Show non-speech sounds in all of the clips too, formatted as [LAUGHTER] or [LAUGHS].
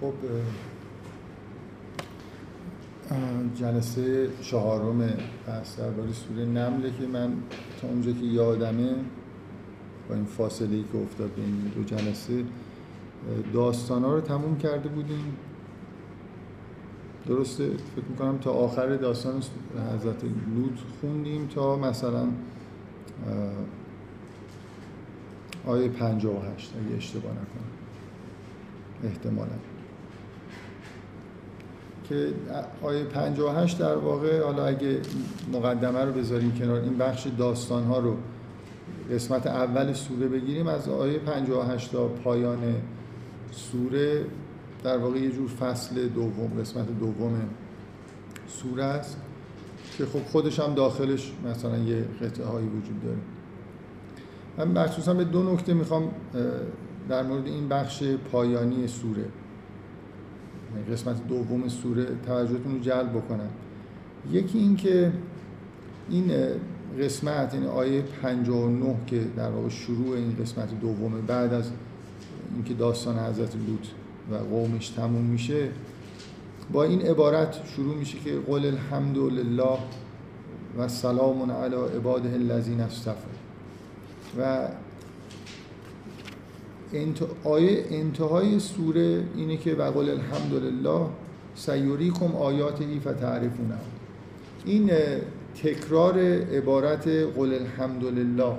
خب جلسه چهارم بحث درباره سوره نمله که من تا اونجا که یادمه با این فاصله ای که افتاد بین دو جلسه داستان رو تموم کرده بودیم. درسته؟ فکر می‌کنم تا آخر داستان حضرت لوط خوندیم تا مثلا آیه 58 اگه اشتباه نکنم. احتمالا. که آیه 58 در واقع حالا اگه مقدمه رو بذاریم کنار این بخش داستان ها رو قسمت اول سوره بگیریم از آیه 58 تا پایان سوره در واقع یه جور فصل دوم قسمت دوم سوره است که خب خودش هم داخلش مثلا یه قطعه هایی وجود داره. من مخصوصا به دو نکته می‌خوام در مورد این بخش پایانی سوره قسمت دوم سوره توجهتون رو جلب بکنم. یکی این که این قسمت این آیه 59 که در واقع شروع این قسمت دومه بعد از اینکه داستان حضرت لوط و قومش تموم میشه با این عبارت شروع میشه که قول الحمد لله و سلام علی عباده الذین اصطفى. و آیه انتهای سوره اینه که وقل الحمدلله سیوریکم آیاته فتعرفونه. این تکرار عبارت قل الحمدلله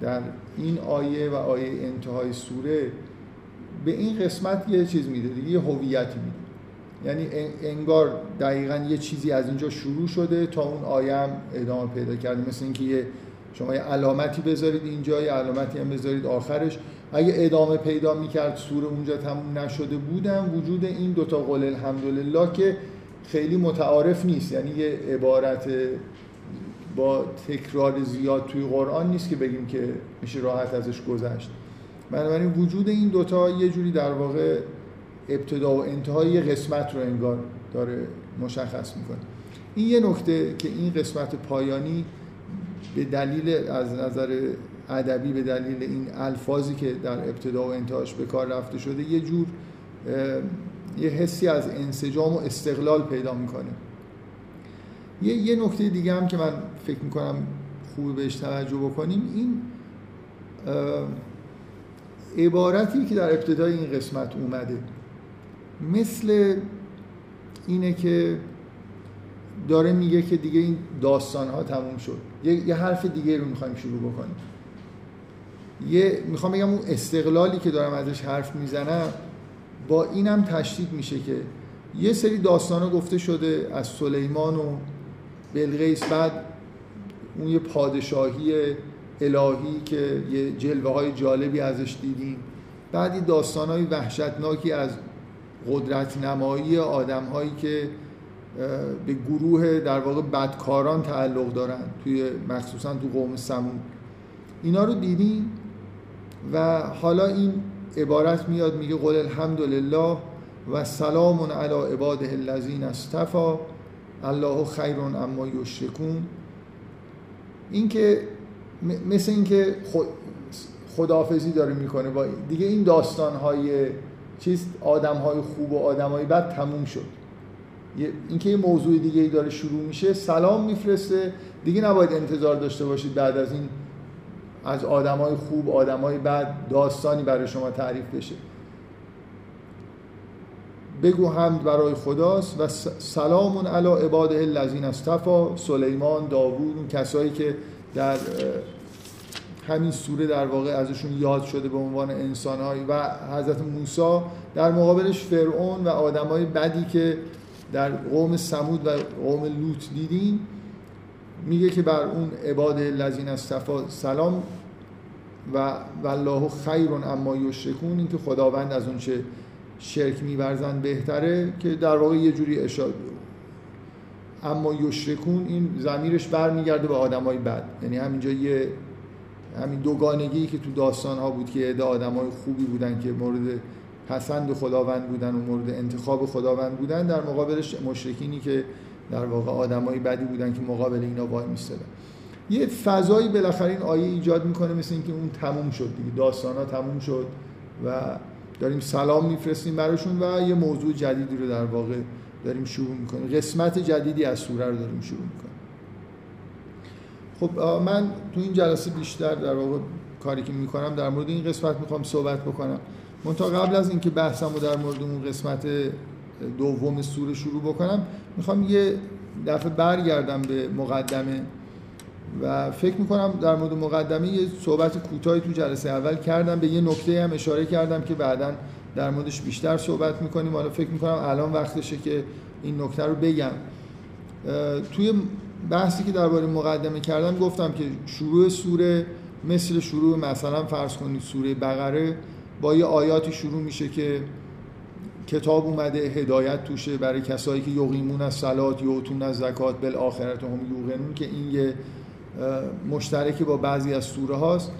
در این آیه و آیه انتهای سوره به این قسمت یه چیز میده دیگه یه هویتی میده. یعنی انگار دقیقا یه چیزی از اینجا شروع شده تا اون آیه هم ادامه پیدا کرده. مثل اینکه یه شما یه علامتی بذارید اینجا یه علامتی هم بذارید آخرش. اگه ادامه پیدا می‌کرد سوره اونجا تموم نشده بودم وجود این دوتا قول الحمدلله که خیلی متعارف نیست. یعنی یه عبارت با تکرار زیاد توی قرآن نیست که بگیم که میشه راحت ازش گذشت. بنابراین وجود این دوتا یه جوری در واقع ابتدا و انتهای قسمت رو انگار داره مشخص می‌کنه. این یه نکته که این قسمت پایانی به دلیل از نظر ادبی به دلیل این الفاظی که در ابتدا و انتهاش به کار رفته شده یه جور یه حسی از انسجام و استقلال پیدا می‌کنه. یه, یه نکته دیگه هم که من فکر می‌کنم خوب بهش توجه بکنیم این عبارتی که در ابتدای این قسمت اومده مثل اینه که داره میگه که دیگه این داستان ها تموم شد. یه, یه حرف دیگه رو می‌خوایم شروع بکنیم. یه می‌خوام بگم اون استقلالی که دارم ازش حرف می‌زنم با اینم تشدید میشه که یه سری داستان ها گفته شده از سلیمان و بلغیس بعد اون یه پادشاهی الهی که یه جلوه های جالبی ازش دیدیم. بعدی داستان های وحشتناکی از قدرت نمایی آدم هایی که به گروه در واقع بدکاران تعلق دارن توی مخصوصا تو قوم سمون. اینا رو دیدیم و حالا این عبارت میاد میگه قل الحمدلله و سلام علی عباده الذین اصطفى الله خیر اما یشرکون. این که مثل اینکه خدافزی داره می‌کنه با دیگه این داستان های چیز آدم های خوب و آدم های بد تموم شد. اینکه یه موضوع دیگه ای داره شروع میشه سلام میفرسته. دیگه نباید انتظار داشته باشید بعد از این از آدمای خوب آدمای بد داستانی برای شما تعریف بشه. بگو حمد برای خداست و سلام علی عباده الذین اصطفى سلیمان داوود اون کسایی که در همین سوره در واقع ازشون یاد شده به عنوان انسانهایی و حضرت موسی در مقابلش فرعون و آدمای بدی که در قوم سمود و قوم لوط دیدین. میگه که بر اون عباد لذین استفا سلام و والله خیر اما یشرکون این که خداوند از اون چه شرک میورزن بهتره که در واقع یه جوری اشاره اما یشرکون این زمیرش برمیگرده به آدمای بد. یعنی همینجا یه همین دوگانگی که تو داستان ها بود که عده آدمای خوبی بودن که مورد پسند خداوند بودن و مورد انتخاب خداوند بودن در مقابلش مشرکینی که در واقع آدمای بدی بودن که مقابل اینا وای میستدن یه فضایی بالاخره این آیه ایجاد می‌کنه مثل اینکه اون تموم شد دیگه. داستان ها تموم شد و داریم سلام میفرستیم براشون و یه موضوع جدیدی رو در واقع داریم شروع می‌کنیم. قسمت جدیدی از سوره رو داریم شروع می‌کنیم. خب من تو این جلسه بیشتر در واقع کاری که می‌کنم در مورد این قسمت می‌خوام صحبت بکنم. منتها قبل از اینکه بحثم رو در مورد اون قسمت دوم سوره شروع بکنم می‌خوام یه دفعه برگردم به مقدمه و فکر می‌کنم در مورد مقدمه یه صحبت کوتاهی تو جلسه اول کردم به یه نکته هم اشاره کردم که بعدا در موردش بیشتر صحبت می‌کنیم. حالا فکر می‌کنم الان وقتشه که این نکته رو بگم. توی بحثی که درباره مقدمه کردم گفتم که شروع سوره مثل شروع مثلا فرض کنید سوره بقره با یه آیاتی شروع میشه که کتاب اومده هدایت توشه برای کسایی که یقیمون از صلات یوتون از زکات بالآخرت هم یوقنون که این یه مشترکی با بعضی از سوره هاست.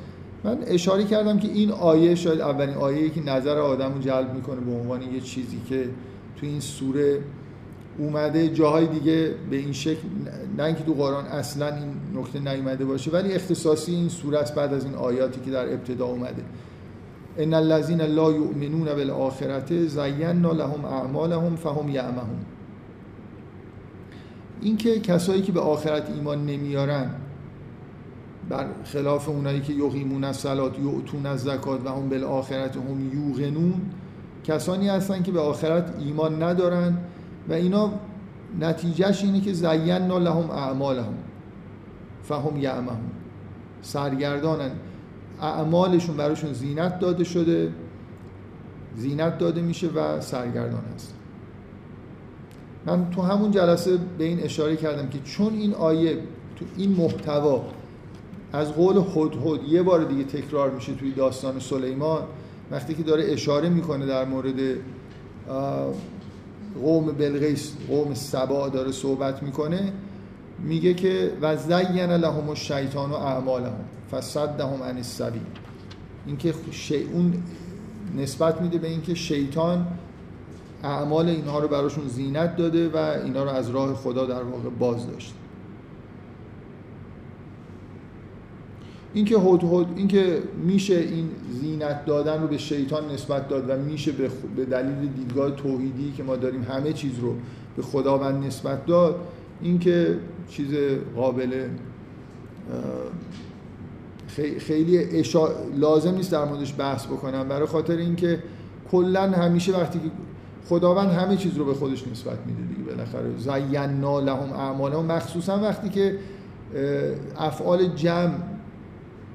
من اشاره کردم که این آیه شاید اولین آیه که نظر آدم رو جلب می‌کنه به عنوان یه چیزی که تو این سوره اومده. جاهای دیگه به این شکل نه اینکه تو قرآن اصلا این نکته نیومده باشه ولی اختصاصی این سوره بعد از این آیاتی که در ابتدا اومده. ان الذين لا يؤمنون بالآخرة زینا لهم اعمالهم فهم یعمهون. اینکه کسایی که به آخرت ایمان نمیارن بر خلاف اونایی که یقیمون از صلات یعتون از زکات و هم بالآخرت هم یوغنون کسانی هستن که به آخرت ایمان ندارن و اینا نتیجهش اینه که زینا لهم اعمالهم فهم یعمهون. سرگردانن. اعمالشون براشون زینت داده شده. زینت داده میشه و سرگردان هست من تو همون جلسه به این اشاره کردم که چون این آیه تو این محتوا از قول هدهد یه بار دیگه تکرار میشه توی داستان سلیمان وقتی که داره اشاره می‌کنه در مورد قوم بلغیس قوم سبا داره صحبت می‌کنه میگه که و زین لهم الشیطان و اعمالهم. فصدهم عن السبیل اینکه. اون نسبت میده به اینکه شیطان اعمال اینها رو براشون زینت داده و اینها رو از راه خدا در واقع باز داشته اینکه هد هد اینکه میشه این زینت دادن رو به شیطان نسبت داد و میشه به دلیل دیدگاه توحیدی که ما داریم همه چیز رو به خداوند نسبت داد اینکه چیز قابل خیلی اشا... لازم نیست در موردش بحث بکنم. برای خاطر اینکه کلا همیشه وقتی که خداوند همه چیز رو به خودش نسبت میده دیگه. بالاخره زینا لهم اعمالهم. مخصوصا وقتی که افعال جمع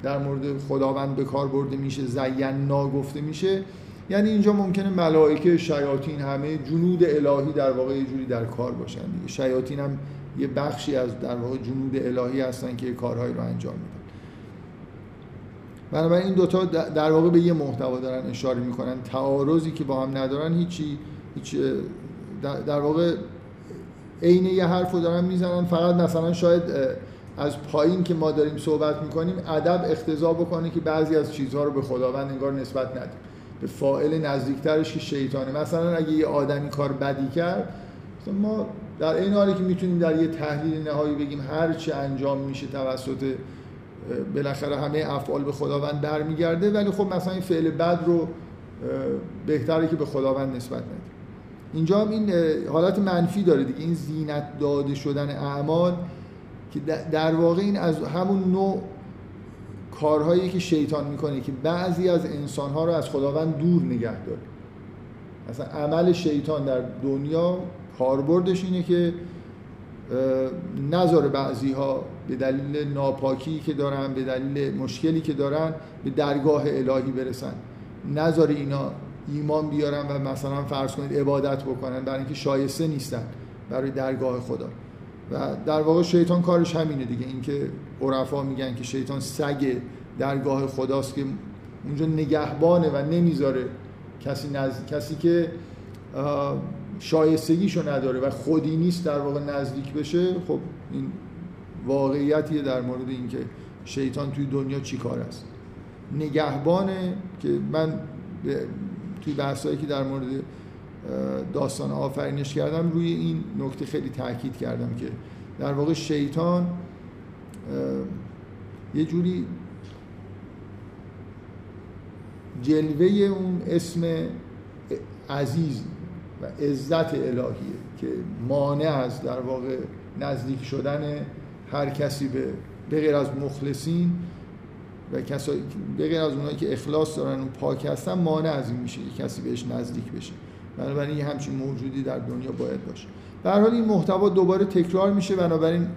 در مورد خداوند به کار برده میشه زینا گفته میشه یعنی اینجا ممکنه ملائکه شیاطین همه جنود الهی در واقع یه جوری در کار باشن دیگه. شیاطین هم یه بخشی از در واقع جنود الهی هستن که کارهایی رو انجام میدن. بنابراین این دوتا در واقع به یه محتوا دارن اشاره می‌کنن. تعارضی که با هم ندارن هیچی هیچ در واقع عین یه حرف رو دارن می‌زنن. فقط مثلا شاید از پایین که ما داریم صحبت می‌کنیم ادب اختضا بکنه که بعضی از چیزها رو به خداوند انگار نسبت ندیم. به فائل نزدیکترش که شیطانه. مثلا اگه یه آدمی کار بدی کرد ما در این حالی که می‌تونیم در یه تحلیل نهایی بگیم هر چی انجام میشه توسط بالاخره همه افعال به خداوند برمیگرده ولی خب مثلا این فعل بد رو بهتره که به خداوند نسبت ندیم. اینجا هم این حالت منفی داره دیگه. این زینت داده شدن اعمال که در واقع این از همون نوع کارهایی که شیطان می‌کنه که بعضی از انسانها رو از خداوند دور نگه داره. مثلا عمل شیطان در دنیا کاربردش اینه که نذاره بعضی ها به دلیل ناپاکی که دارن به دلیل مشکلی که دارن به درگاه الهی برسن. نذاره اینا ایمان بیارن و مثلا فرض کنید عبادت بکنن برای اینکه شایسته نیستن برای درگاه خدا. و در واقع شیطان کارش همینه دیگه اینکه عرفا میگن که شیطان سگ درگاه خداست که اونجا نگهبانه و نمی‌ذاره کسی نزد... کسی که شایستگیشو نداره و خودی نیست در واقع نزدیک بشه خب این واقعیتیه در مورد اینکه شیطان توی دنیا چی کار است. نگهبانه که من توی بحثایی که در مورد داستان آفرینش کردم روی این نکته خیلی تاکید کردم که در واقع شیطان یه جوری جلوه اون اسم عزیز و عزت الهیه که مانع از در واقع نزدیک شدن هر کسی به به غیر از مخلصین و کسایی به غیر از اونایی که اخلاص دارن و پاک هستن مانع از این میشه که کسی بهش نزدیک بشه. بنابراین یه همچین موجودی در دنیا باید باشه. به حال این محتوا دوباره تکرار میشه بنابراین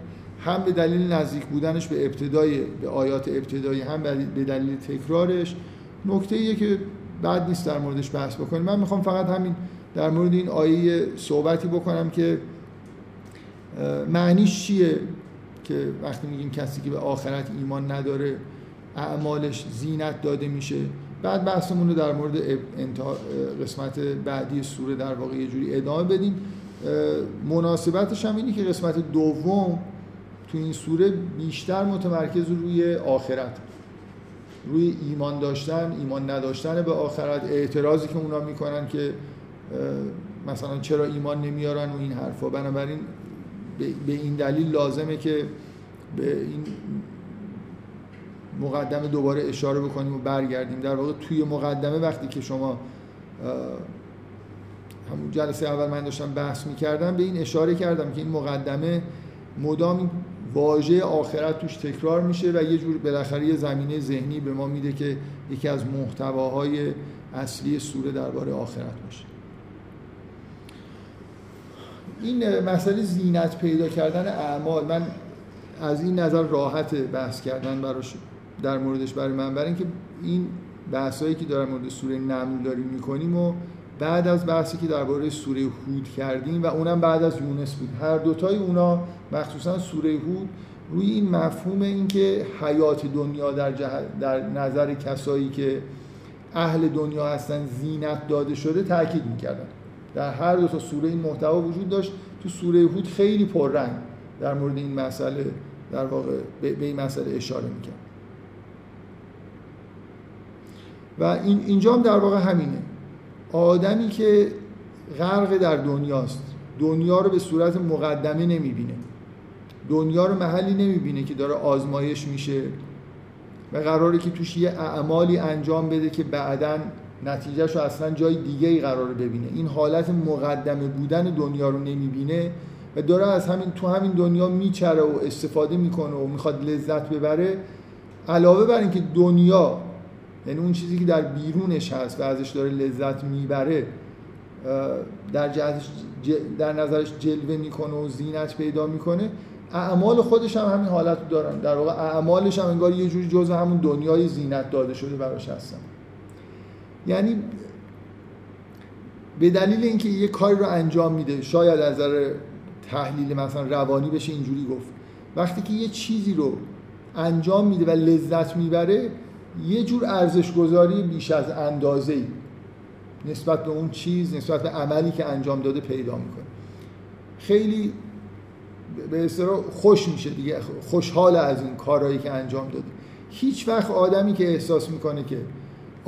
هم به دلیل نزدیک بودنش به ابتدای به آیات ابتدایی هم به دلیل تکرارش. نکته ایه که بعد نیست در موردش بحث بکنیم. من می‌خوام فقط همین در مورد این آیه صحبتی بکنم که معنیش چیه که وقتی میگیم کسی که به آخرت ایمان نداره اعمالش زینت داده میشه؟ بعد بحثمون رو در مورد قسمت بعدی سوره در واقع یه جوری ادامه بدیم. مناسبتش هم اینه که قسمت دوم تو این سوره بیشتر متمرکز روی آخرت. روی ایمان داشتن ایمان نداشتن به آخرت. اعتراضی که اونا می‌کنن که مثلا چرا ایمان نمیارن و این حرفا. بنابراین به این دلیل لازمه که به این مقدمه دوباره اشاره بکنیم و برگردیم. در واقع توی مقدمه وقتی که شما همون جلسه اول من داشتم بحث می‌کردم به این اشاره کردم که این مقدمه مدام واژه آخرت توش تکرار میشه و یه جور بالاخره یه زمینه ذهنی به ما میده که یکی از محتواهای اصلی سوره درباره آخرت باشه. این مسئله زینت پیدا کردن اعمال من از این نظر راحت بحث کردن براش در موردش برای من برای اینکه این بحثایی که در مورد سوره نمل داریم می‌کنیم و بعد از بحثی که درباره سوره هود کردیم و اونم بعد از یونس بود. هر دوتای اونا مخصوصا سوره هود روی این مفهوم اینکه حیات دنیا در, در نظر کسایی که اهل دنیا هستن زینت داده شده تاکید می‌کردن. در هر دو تا سوره این محتوا وجود داشت. تو سوره هود خیلی پررنگ در مورد این مسئله در واقع به این مسئله اشاره می‌کرد. و این اینجا هم در واقع همینه. آدمی که غرق در دنیاست دنیا رو به صورت مقدمه نمی‌بینه. دنیا رو محلی نمی‌بینه که داره آزمایش میشه و قراره که توش یه اعمالی انجام بده که بعدا نتیجهش رو اصلا جای دیگه ای قرار ببینه. این حالت مقدمه بودن دنیا رو نمی‌بینه و داره از همین تو همین دنیا میچره و استفاده می‌کنه و می‌خواد لذت ببره. علاوه بر اینکه دنیا یعنی اون چیزی که در بیرونش هست و ازش داره لذت می‌بره در, در نظرش جلوه می‌کنه و زینت پیدا می‌کنه اعمال خودش هم همین حالت دارن. در واقع اعمالش هم انگار یه جوری جزء همون دنیای زینت داده شده براش هستن. یعنی به دلیل اینکه یه کاری رو انجام میده شاید از نظر تحلیل مثلا روانی بشه اینجوری گفت. وقتی که یه چیزی رو انجام میده و لذت می‌بره یه جور ارزش گذاری بیش از اندازه ای نسبت به اون چیز نسبت به عملی که انجام داده پیدا می‌کنه. خیلی به اصطلاح خوش میشه دیگه خوشحال از این کارهایی که انجام داده. هیچ وقت آدمی که احساس می‌کنه که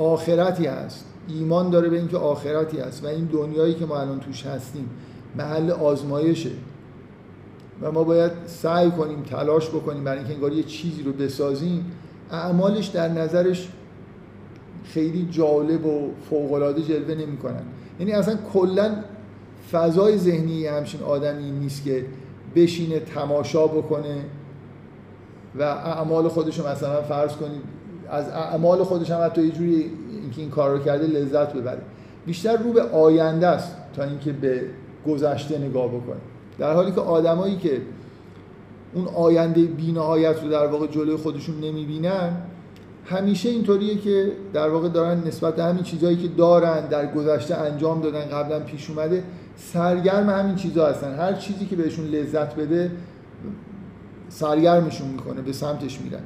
آخرتی هست. ایمان داره به اینکه آخرتی هست و این دنیایی که ما الان توش هستیم محل آزمایشه. و ما باید سعی کنیم تلاش بکنیم برای اینکه انگار یه چیزی رو بسازیم. اعمالش در نظرش خیلی جالب و فوقالعاده جلوه نمی‌کنن. یعنی اصلا کلا فضای ذهنی همچین آدمی نیست که بشینه تماشا بکنه و اعمال خودش رو مثلا فرض کنید از اعمال خودش هم حتی یه جوری اینکه این کار رو کرده لذت ببره. بیشتر رو به آینده است تا اینکه به گذشته نگاه بکنه. در حالی که آدمایی که اون آینده بینهایت رو در واقع جلوی خودشون نمی‌بینن همیشه اینطوریه که در واقع دارن نسبت به همین چیزهایی که دارن در گذشته انجام دادن قبلا پیش اومده سرگرم همین چیزها هستن. هر چیزی که بهشون لذت بده سرگرمشون می‌کنه به سمتش میرن.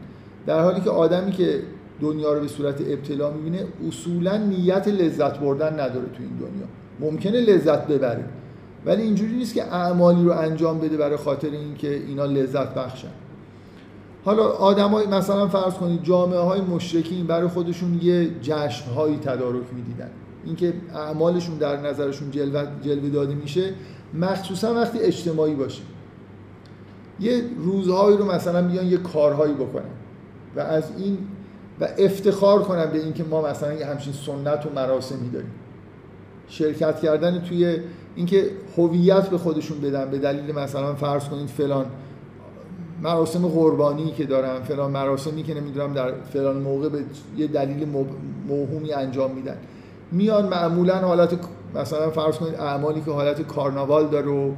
در حالی که آدمی که دنیا رو به صورت ابتلا می‌بینه اصولا نیت لذت بردن نداره تو این دنیا. ممکنه لذت ببره ولی اینجوری نیست که اعمالی رو انجام بده برای خاطر اینکه اینا لذت بخشن. حالا آدمای مثلا فرض کنید جامعه های مشرکین برای خودشون یه جشن هایی تدارک می‌دیدن. اینکه اعمالشون در نظرشون جلوه, جلوه داده میشه مخصوصا وقتی اجتماعی باشه. یه روزهایی رو مثلا بیان یه کارهایی بکنن و از این و افتخار کنن به اینکه ما مثلا یه همچین سنت و مراسمی داریم. شرکت کردن توی اینکه هویت به خودشون بدن به دلیل مثلا فرض کنید فلان مراسم قربانی که دارن فلان مراسمی که نمی‌دونم در فلان موقع به یه دلیل موهومی انجام میدن. میان معمولا حالت مثلا فرض کنید اعمالی که حالت کارناوال داره و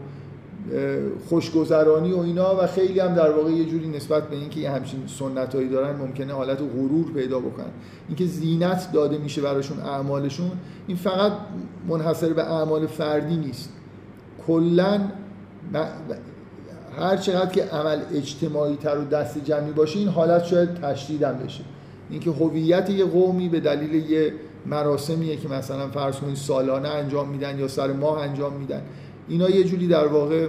خوشگذرانی و اینا و خیلی هم در واقع یه جوری نسبت به اینکه یه همچین سنتایی دارن ممکنه حالت غرور پیدا بکنن. اینکه زینت داده میشه براشون اعمالشون این فقط منحصر به اعمال فردی نیست. کلا هر چقدر که عمل اجتماعی تر و دست جمعی باشه این حالت شاید تشدیدم بشه. اینکه هویت یه قومی به دلیل یه مراسمیه که مثلا فرض کنید سالانه انجام میدن یا سر ماه انجام میدن. اینا یه جوری در واقع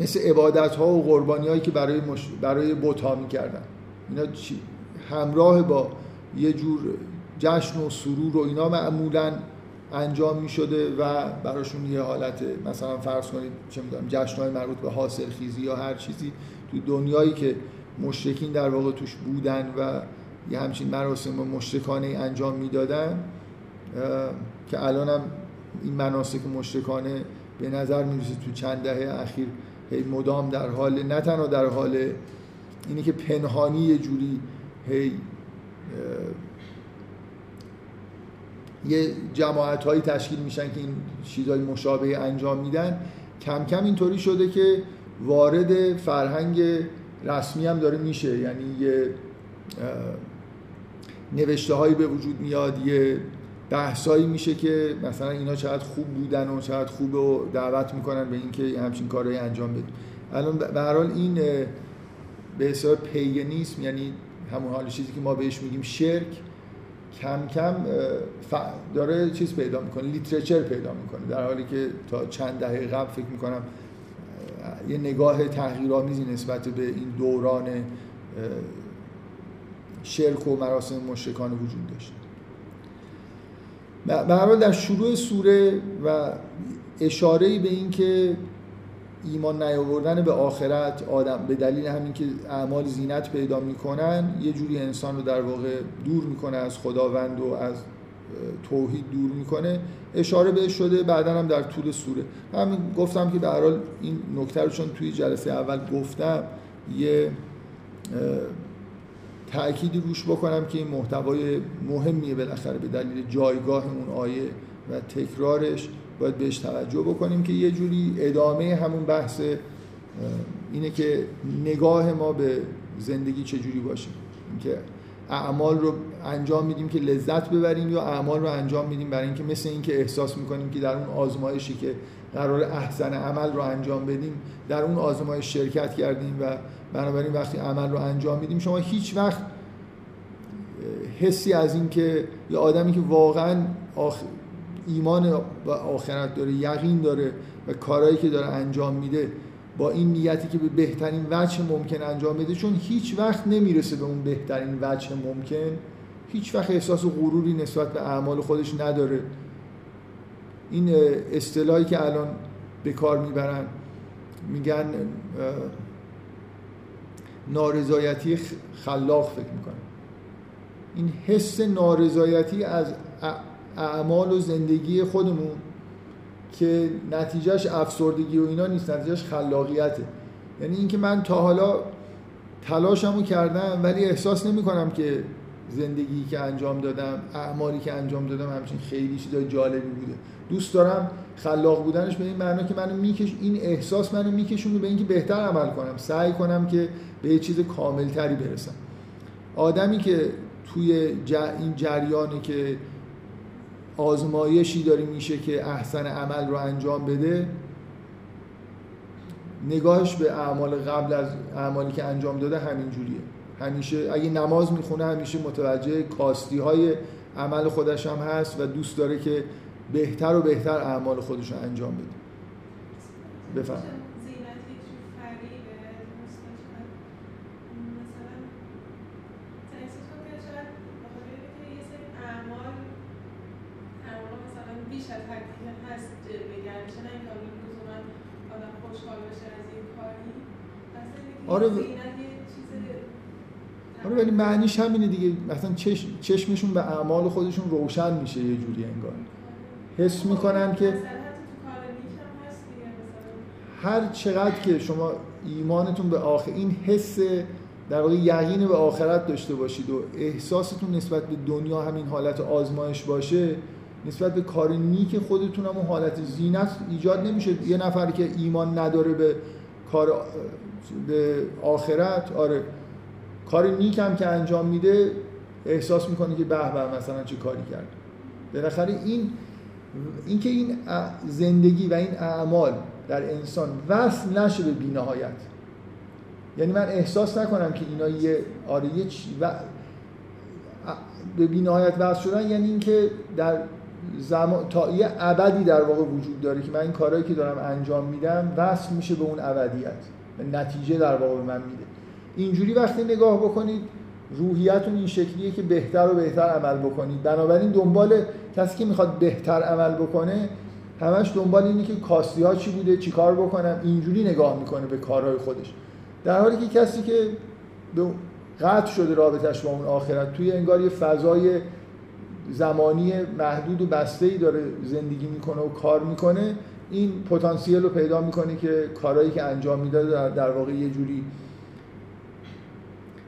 مثل عبادت ها و قربانی هایی که برای, مش... برای بوت ها می‌کردن اینا چی؟ همراه با یه جور جشن و سرور و اینا معمولا انجام می شده و براشون یه حالت مثلا فرض کنید چه می‌دونم جشن های مربوط به حاصل خیزی یا هر چیزی تو دنیایی که مشرکین در واقع توش بودن و یه همچین مراسم مشرکانه انجام می‌دادن که الان هم این مناسک مشرکانه به نظر می‌رسه تو چند دهه اخیر هی مدام در حال نه تنها در حال اینی که پنهانی یه جوری هی یه جماعت هایی تشکیل میشن که این چیزهای مشابه انجام میدن. کم کم اینطوری شده که وارد فرهنگ رسمی هم داره میشه. یعنی یه نوشته هایی به وجود میاد یه بحثایی میشه که مثلا اینا چقدر خوب بودن و چقدر خوب و دعوت می‌کنن به اینکه همچین کارهایی انجام بدیم. الان به هر حال این به حساب پیگنیسم یعنی همون حال چیزی که ما بهش میگیم شرک کم کم داره چیز پیدا می‌کنه لیترچر پیدا می‌کنه. در حالی که تا چند دهه قبل فکر می‌کنم یه نگاه تحقیرآمیزی نسبت به این دوران شرک و مراسم مشرکان وجود داشت. به در شروع سوره و اشاره به این که ایمان نیاوردن به آخرت آدم به دلیل همین که اعمال زینت پیدا می‌کنن یه جوری انسان رو در واقع دور می‌کنه از خداوند و از توحید دور می‌کنه. اشاره بهش شده بعدا هم در طول سوره. همین گفتم که به حال این نکته رو چون توی جلسه اول گفتم یه تأکیدی روش بکنم که این محتوای مهمیه بالاخره به دلیل جایگاه اون آیه و تکرارش باید بهش توجه بکنیم که یه جوری ادامه همون بحث اینه که نگاه ما به زندگی چجوری باشه. اینکه اعمال رو انجام میدیم که لذت ببریم یا اعمال رو انجام میدیم برای اینکه مثل اینکه احساس می‌کنیم که در اون آزمایشی که قرار احسن عمل رو انجام بدیم در اون آزمایش شرکت کردیم و بنابراین وقتی عمل رو انجام میدیم شما هیچ وقت حسی از اینکه یه آدمی که واقعا ایمان و آخرت داره یقین داره و کارهایی که داره انجام میده با این نیتی که به بهترین وجه ممکن انجام بده چون هیچ وقت نمی‌رسه به اون بهترین وجه ممکن هیچ وقت احساس و غروری نسبت به اعمال خودش نداره. این اصطلاحی که الان به کار می‌برن میگن نارضایتی خلاق فکر می‌کنن. این حس نارضایتی از اعمال و زندگی خودمون که نتیجهش افسردگی و اینا نیست نتیجهش خلاقیته. یعنی اینکه من تا حالا تلاشمو کردم ولی احساس نمی کنم که زندگی که انجام دادم اعمالی که انجام دادم همچین خیلی چیزای جالبی بوده. دوست دارم خلاق بودنش به این معنا که منو میکش این احساس منو میکشونه به اینکه بهتر عمل کنم. سعی کنم که به یه چیز کاملتری برسم. آدمی که توی این جریانی که آزمایشی داره میشه که احسن عمل رو انجام بده نگاهش به اعمال قبل از اعمالی که انجام داده همین جوریه همیشه اگه نماز می‌خونه همیشه متوجه کاستی های عمل خودش هم هست و دوست داره که بهتر و بهتر اعمال خودش رو انجام بده. بفهم آره آره ولی معنیش همینه دیگه. مثلا چشم، چشمشون به اعمال خودشون روشن میشه یه جوری انگار. حس می‌کنن که هر چقدر که شما ایمانتون به آخر این حس در واقع یقین به آخرت داشته باشید و احساستون نسبت به دنیا همین حالت آزمایش باشه نسبت به کار نیک خودتون هم حالت زینت ایجاد نمیشه. یه نفر که ایمان نداره به کار به آخرت آره. کار نیک هم که انجام میده احساس می‌کنه که به به مثلا چه کاری کرد. بالاخره این اینکه این زندگی و این اعمال در انسان وصل نشه به بینهایت. یعنی من احساس نکنم که اینا یه آره یه و به بینهایت وصل شدن یعنی اینکه در زمان تا یه ابدی در واقع وجود داره که من این کارهایی که دارم انجام میدم وصل میشه به اون ابدیت. نتیجه در واقع به من میده. اینجوری وقتی نگاه بکنید روحیتون این شکلیه که بهتر و بهتر عمل بکنید. بنابراین دنبال کسی که می‌خواد بهتر عمل بکنه همش دنبال اینه که کاستی ها چی بوده چی کار بکنم. اینجوری نگاه می‌کنه به کارهای خودش. در حالی که کسی که قطع شده رابطش با اون آخرت توی انگار یه فضای زمانی محدود و بسته ای داره زندگی می‌کنه و کار می‌کنه این پتانسیل رو پیدا می‌کنه که کارهایی که انجام می‌داده در واقع یه جوری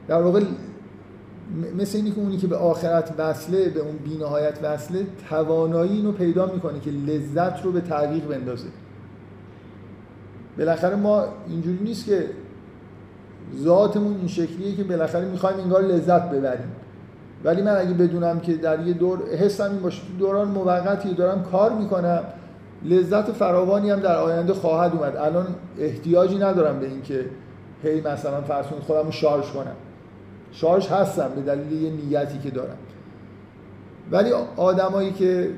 در واقع مثل اینی که اونی که به آخرت وصله به اون بینهایت وصله توانایی اینو پیدا می‌کنه که لذت رو به تغییر بندازه. بالاخره ما اینجوری نیست که ذاتمون این شکلیه که بالاخره می‌خوایم انگار لذت ببریم. ولی من اگه بدونم که در یه دور حسم این باشه دوران موقتی دارم کار می‌کنم لذت فراوانی هم در آینده خواهد اومد. الان احتیاجی ندارم به اینکه هی مثلا فرض خودم رو شارژ کنم. شارژ هستم به دلیل یه نیتی که دارم. ولی آدمایی که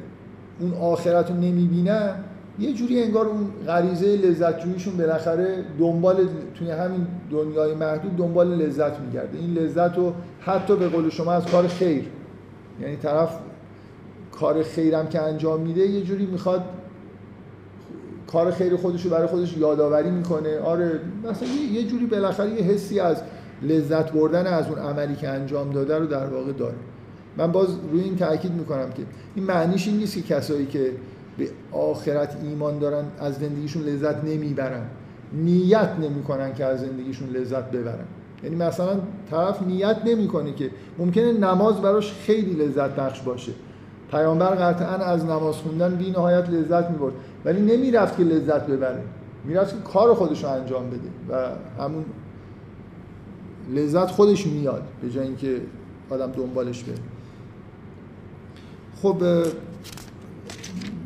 اون آخرت رو نمی‌بینن یه جوری انگار اون غریزه لذت جوییشون بالاخره دنبال توی همین دنیای محدود دنبال لذت میگرده. این لذت رو حتی به قول شما از کار خیر یعنی طرف کار خیرم که انجام میده یه جوری می‌خواد کار خیر خودش رو برای خودش یادآوری می‌کنه. آره مثلا یه جوری بالاخره یه حسی از لذت بردن از اون عملی که انجام داده رو در واقع داره. من باز روی این تاکید می‌کنم که این معنیش این نیست که کسایی که به آخرت ایمان دارن از زندگیشون لذت نمی‌برن. نیت نمی‌کنن که از زندگیشون لذت ببرن. یعنی مثلا طرف نیت نمی‌کنه که ممکنه نماز براش خیلی لذت بخش باشه. پیامبر قطعا از نماز خوندن بی نهایت لذت می‌برد. ولی نمی‌رفت که لذت ببره. می‌رفت که کار خودش رو انجام بده و همون لذت خودش میاد به جای اینکه آدم دنبالش بره. خب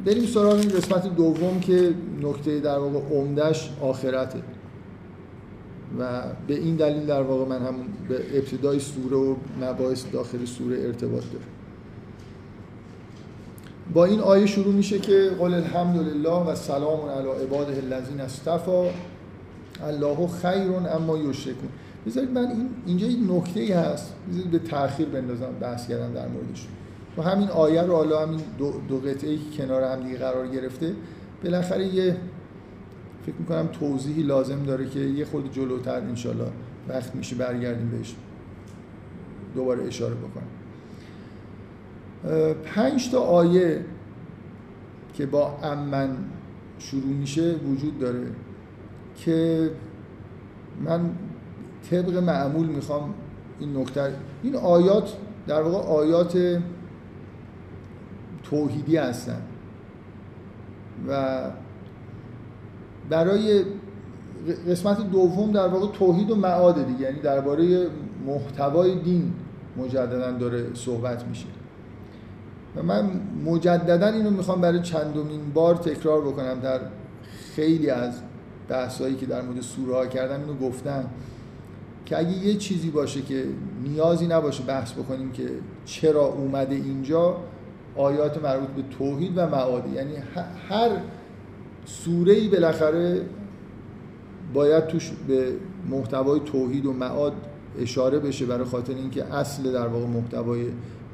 بریم سراغ این قسمت دوم که نکته در واقع عمدش آخرته. و به این دلیل در واقع من هم به ابتدای سوره و مباحث داخل سوره ارتباط داره با این آیه شروع میشه که قل الحمدلله و سلام علی عباده الذین اصطفى الله خیر اما یشرکون. بذارید من این اینجا یک نکته ای هست. بذارید به تاخیر بندازم بحث کردم در موردش. و همین آیه رو حالا همین دو, دو قطعه که کنار هم دیگه قرار گرفته بالاخره یه فکر می‌کنم توضیحی لازم داره که یه خود جلوتر انشالله وقت میشه برگردیم بهش. دوباره اشاره بکنم. پنج تا آیه که با امن شروع میشه وجود داره که من طبق معمول می‌خوام این نکته این آیات در واقع آیات توحیدی هستن. و برای قسمت دوم در واقع توحید و معاده دیگه یعنی درباره محتوای دین مجددا داره صحبت میشه. و من مجددا اینو می‌خوام برای چندمین بار تکرار بکنم در خیلی از بحثایی که در مورد سوره ها کردم اینو گفتم. که اگه یه چیزی باشه که نیازی نباشه بحث بکنیم که چرا اومده اینجا آیات مربوط به توحید و معاده یعنی هر سوره ای بالاخره باید توش به محتوای توحید و معاد اشاره بشه برای خاطر اینکه اصل در واقع محتوای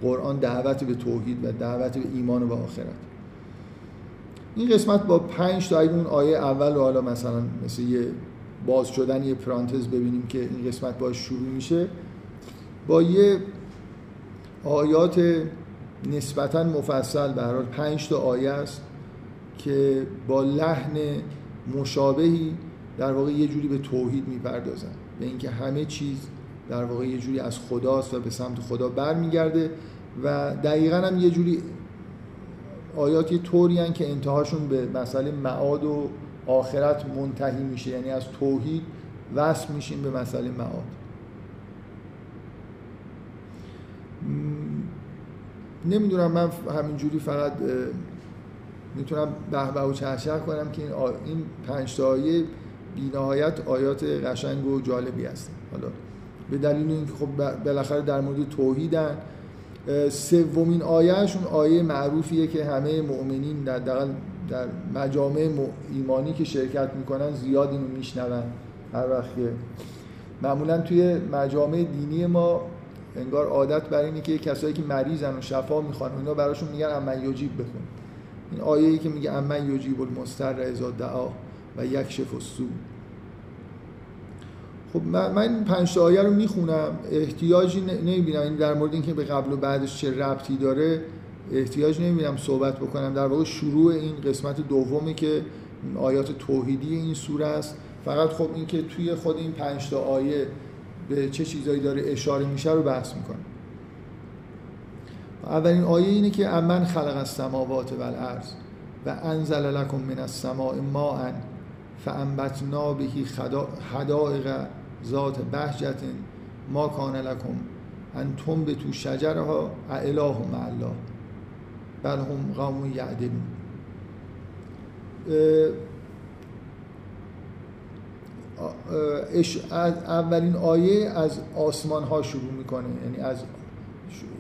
قرآن دعوت به توحید و دعوت به ایمان و آخرت. این قسمت با پنج تا اون آیه اول رو حالا مثلا مثل یه باز شدن یه پرانتز ببینیم که این قسمت باش شروع میشه. با یه آیات نسبتا مفصل به هر پنج تا آیه است که با لحن مشابهی در واقع یه جوری به توحید می‌پردازن. به اینکه همه چیز در واقع یه جوری از خداست و به سمت خدا برمیگرده و دقیقا هم یه جوری آیات یه طوری که انتهاشون به مسئله معاد و آخرت منتهی میشه. یعنی از توحید وصل میشیم به مسئله معاد. نمی‌دونم من همینجوری فقط می‌تونم به و چهچه کنم که این, این پنج آیه بینهایت آیات قشنگ و جالبی هستن. حالا به دلیل اینکه خب بالاخره در مورد توحیدن سومین آیهشون آیه معروفیه که همه مؤمنین در در مجامع ایمانی که شرکت می‌کنن زیاد اینو میشنون هر وقت که معمولا توی مجامع دینی ما انگار عادت بر اینه که کسایی که مریضن و شفا می‌خوان اینا براشون میگن اما یجیب بخون. این آیه ای که میگه اما یجیب المستر اذا دعا و یکشف السو خب من, من این پنج آیه رو می‌خونم. احتیاجی نمی‌بینم. این در مورد اینکه به قبل و بعدش چه ربطی داره. احتیاج نمی‌بینم صحبت بکنم. در واقع شروع این قسمت دومی که آیات توحیدی این سوره است. فقط خب اینکه توی خود این پنج تا آیه به چه چیزایی داره اشاره میشه رو بحث می‌کنه اولین آیه اینه که امن خلق السماوات و الارض و انزل لکم من السماء ماء فانبتنا به حدائق ذات بهجت ما کان لکم ان تنبتوا شجرها اله مع الله. بل هم قوم یعدلون. اولین آیه از آسمان ها شروع می‌کنه. یعنی از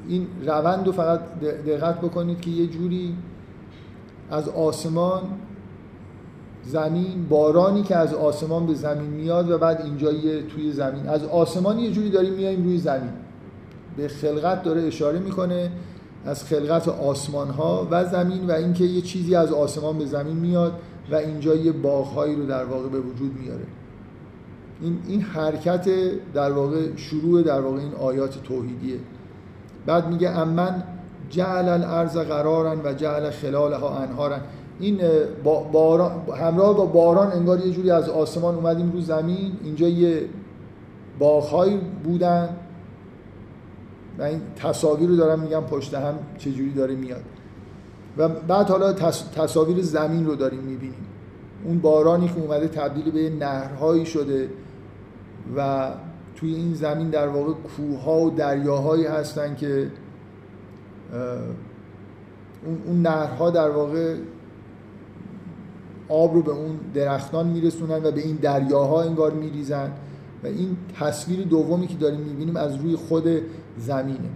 این روند رو فقط دقت بکنید که یه جوری از آسمان زمین بارانی که از آسمان به زمین میاد و بعد اینجا یه توی زمین. از آسمان یه جوری داریم میایم روی زمین. به خلقت داره اشاره می‌کنه. از خلقت آسمان ها و زمین و اینکه یه چیزی از آسمان به زمین میاد و اینجا یه باغهایی رو در واقع به وجود میاره. این, این حرکت در واقع شروع در واقع این آیات توحیدیه. بعد میگه امن جعل الارض قرارن و جعل خلالها انهارن. این باران همراه با باران انگار یه جوری از آسمان اومدیم رو زمین. اینجا یه باغهایی بودن. و این تصاویر رو دارم میگم پشت هم چجوری داره میاد. و بعد حالا تصاویر زمین رو داریم می‌بینیم. اون بارانی که اومده تبدیل به نهرهایی شده و توی این زمین در واقع کوه و دریاهایی هستن که اون نهرها در واقع آب رو به اون درختان میرسونن و به این دریاها انگار میریزن. و این تصویر دومی که داریم می‌بینیم از روی خود زمینه.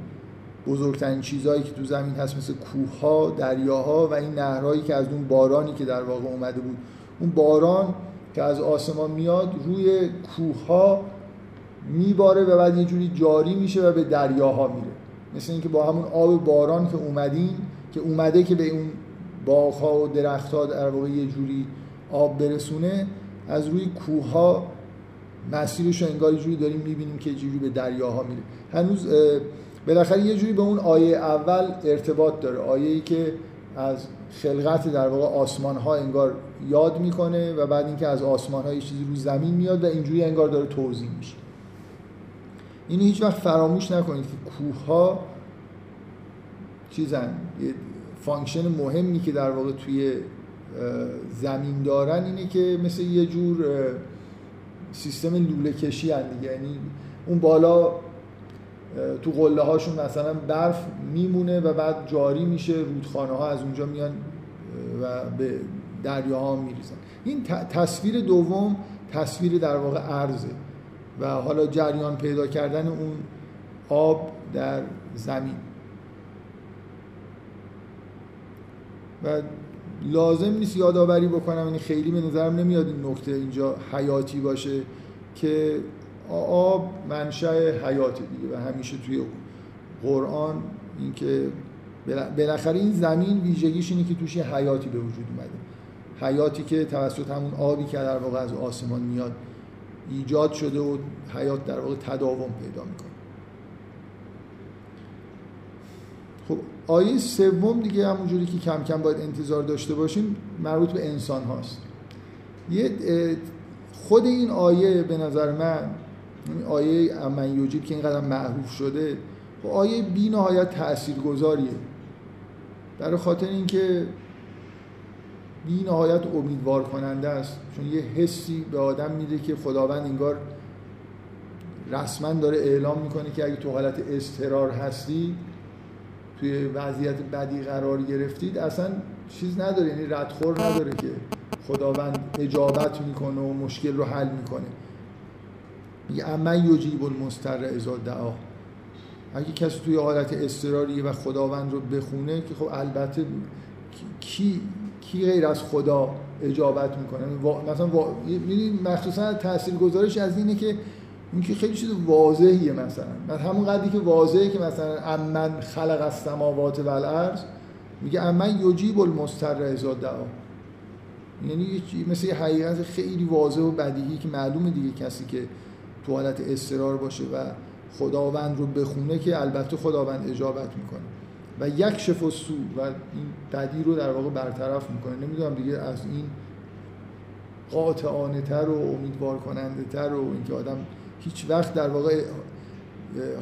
بزرگترین چیزهایی که تو زمین هست مثل کوه ها دریاها و این نهرهایی که از اون بارانی که در واقع اومده بود. اون باران که از آسمان میاد روی کوه ها میباره و بعد یه جوری جاری میشه و به دریاها میره. مثل اینکه با همون آب باران که اومدین که اومده که به اون باغها و درختها در واقع یه جوری آب برسونه از روی کوه ها مسیرش رو انگار جوری داریم می‌بینیم که جوری به دریاها میره. هنوز بالاخره یه جوری به اون آیه اول ارتباط داره. آیه ای که از خلقت در واقع آسمان ها انگار یاد می‌کنه و بعد اینکه از آسمان ها یه چیزی روی زمین میاد و اینجوری انگار داره توضیح میشه. اینو هیچ وقت فراموش نکنید که کوه ها چیزن یه function مهمی که در واقع توی زمین دارن اینه که مثل یه جور سیستم لوله کشی هن دیگه. یعنی اون بالا تو قله هاشون مثلا برف میمونه و بعد جاری میشه رودخانه ها از اونجا میان و به دریاها میریزن. این تصویر دوم تصویر در واقع ارزه. و حالا جریان پیدا کردن اون آب در زمین. و لازم نیست یادآوری بکنم یعنی خیلی به نظرم نمیاد این نکته اینجا حیاتی باشه که آب منشأ حیات دیگه و همیشه توی قرآن اینکه بالاخره این زمین ویژگیش اینه که توش حیاتی به وجود اومده. حیاتی که توسط همون آبی که در واقع از آسمان میاد ایجاد شده و حیات در واقع تداوم پیدا می‌کنه. خب آیه سوم دیگه همونجوری که کم کم باید انتظار داشته باشیم مربوط به انسان هاست. یه خود این آیه به نظر من آیه امن یوجیب که اینقدر معروف شده خب آیه بی نهایت تأثیر گذاریه برای خاطر اینکه بی نهایت امیدوار کننده است. چون یه حسی به آدم میده که خداوند انگار رسما داره اعلام می‌کنه که اگه تو حالت استرار هستی توی وضعیت بدی قرار گرفتید اصلا چیز نداره یعنی ردخور نداره که خداوند اجابت می‌کنه و مشکل رو حل می‌کنه. میگه اما یجیب المستر ازا دعا. اگه کسی توی حالت استراریه و خداوند رو بخونه که خب البته کی کی غیر از خدا اجابت می‌کنه؟ یعنی مثلا مخصوصا تاثیر گذارش از اینه که این که خیلی چیز واضحیه مثلا. من همون قدری که واضحه که مثلا امن خلق از سماوات و الارض میگه امن یجیب المستر ازا دعا. یعنی مثل یه حقیقت خیلی واضح و بدیهی که معلومه دیگه کسی که تو حالت استرار باشه و خداوند رو بخونه که البته خداوند اجابت می‌کنه. و یک شف و سو و این بدی رو در واقع برطرف می‌کنه. نمی‌دونم دیگه از این قاطعانه تر و امیدوار کننده تر و اینکه آدم هیچ وقت در واقع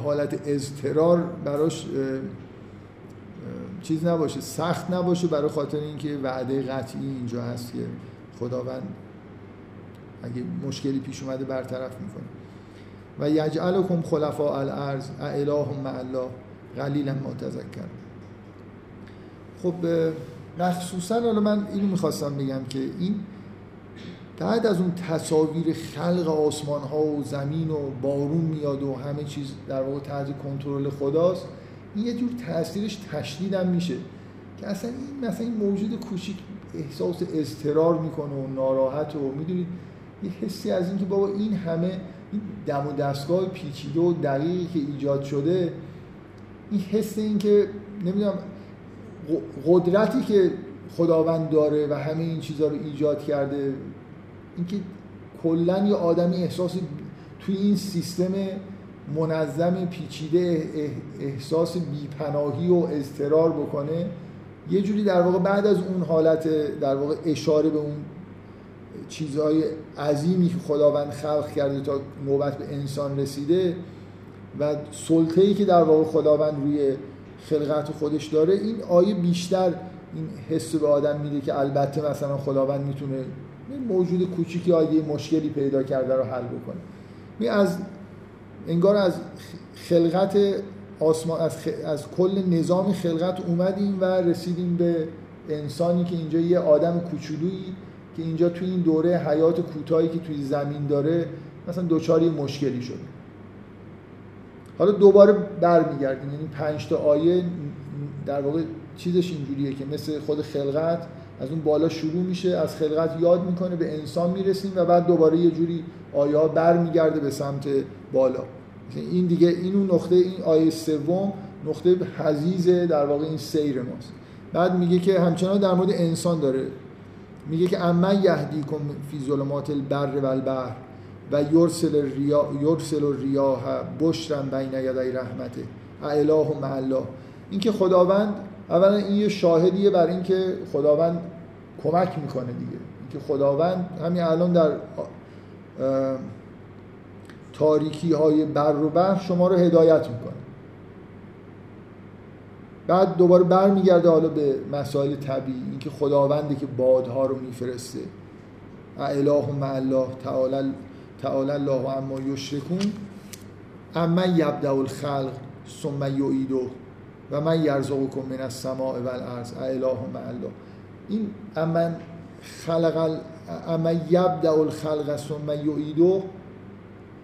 حالت اضطرار براش چیز نباشه سخت نباشه برای خاطر اینکه وعده قطعی اینجا هست که خداوند اگه مشکلی پیش اومده برطرف می‌کنه. و یجعلکم خلفاء الارض اله مع الله قلیلا ما تذکر. خب مخصوصا حالا من اینو می‌خواستم بگم که این بعد از اون تصاویر خلق آسمان ها و زمین و بارون میاد و همه چیز در واقع تحت کنترل خداست این یه جور تاثیرش تشدیدم میشه که اصلا این مثلا این موجود کوچیک احساس اضطرار می‌کنه و ناراحت و می‌دونید یه حسی از اینکه بابا این همه این دم و دستگاه پیچیده و دقیقی که ایجاد شده این حس این که نمی‌دونم قدرتی که خداوند داره و همه این چیزها رو ایجاد کرده اینکه کلا یه آدمی احساس توی این سیستم منظم پیچیده احساس بیپناهی و اضطرار بکنه یه جوری در واقع بعد از اون حالت در واقع اشاره به اون چیزهای عظیمی که خداوند خلق کرده تا نوبت به انسان رسیده و سلطه‌ای که در واقع خداوند روی خلقت خودش داره این آیه بیشتر این حس به آدم میده که البته مثلا خداوند می‌تونه موجود کوچیکی آیه مشکلی پیدا کرده رو حل بکنه. می از انگار از خلقت آسمان از, از کل نظام خلقت اومدیم و رسیدیم به انسانی که اینجا یه آدم کوچولویی که اینجا توی این دوره حیات کوتاهی که توی زمین داره مثلا دوچاری مشکلی شده. حالا دوباره برمیگردیم. یعنی پنج تا آیه در واقع چیزش اینجوریه که مثل خود خلقت از اون بالا شروع میشه از خلقت یاد می‌کنه به انسان می‌رسیم و بعد دوباره یه جوری آیه ها برمیگرده به سمت بالا. این دیگه این اون نقطه این آیه سوم نقطه حزیز در واقع این سیر ماست. بعد میگه که همچنان در مورد انسان داره. میگه که اما یهدیکم فی ظلمات البر و البحر و یرسل الریا یرسل الریاح بشرا بین یدی رحمته. اله مع الله. اینکه خداوند اولا این یه شاهدیه بر اینکه خداوند کمک می‌کنه دیگه. اینکه خداوند همین الان در تاریکی های بر و بحر شما رو هدایت می‌کنه. بعد دوباره برمیگرده حالا به مسائل طبیعی اینکه خداونده که بادها رو میفرسته. اله مع الله تعالی تعالی الله اما یشرکون. اما یبدع الخلق ثم یعیده. و من یرزقکم من السماء والارض اله مع الله. این اما خلق اما یبدع الخلق ثم یعیده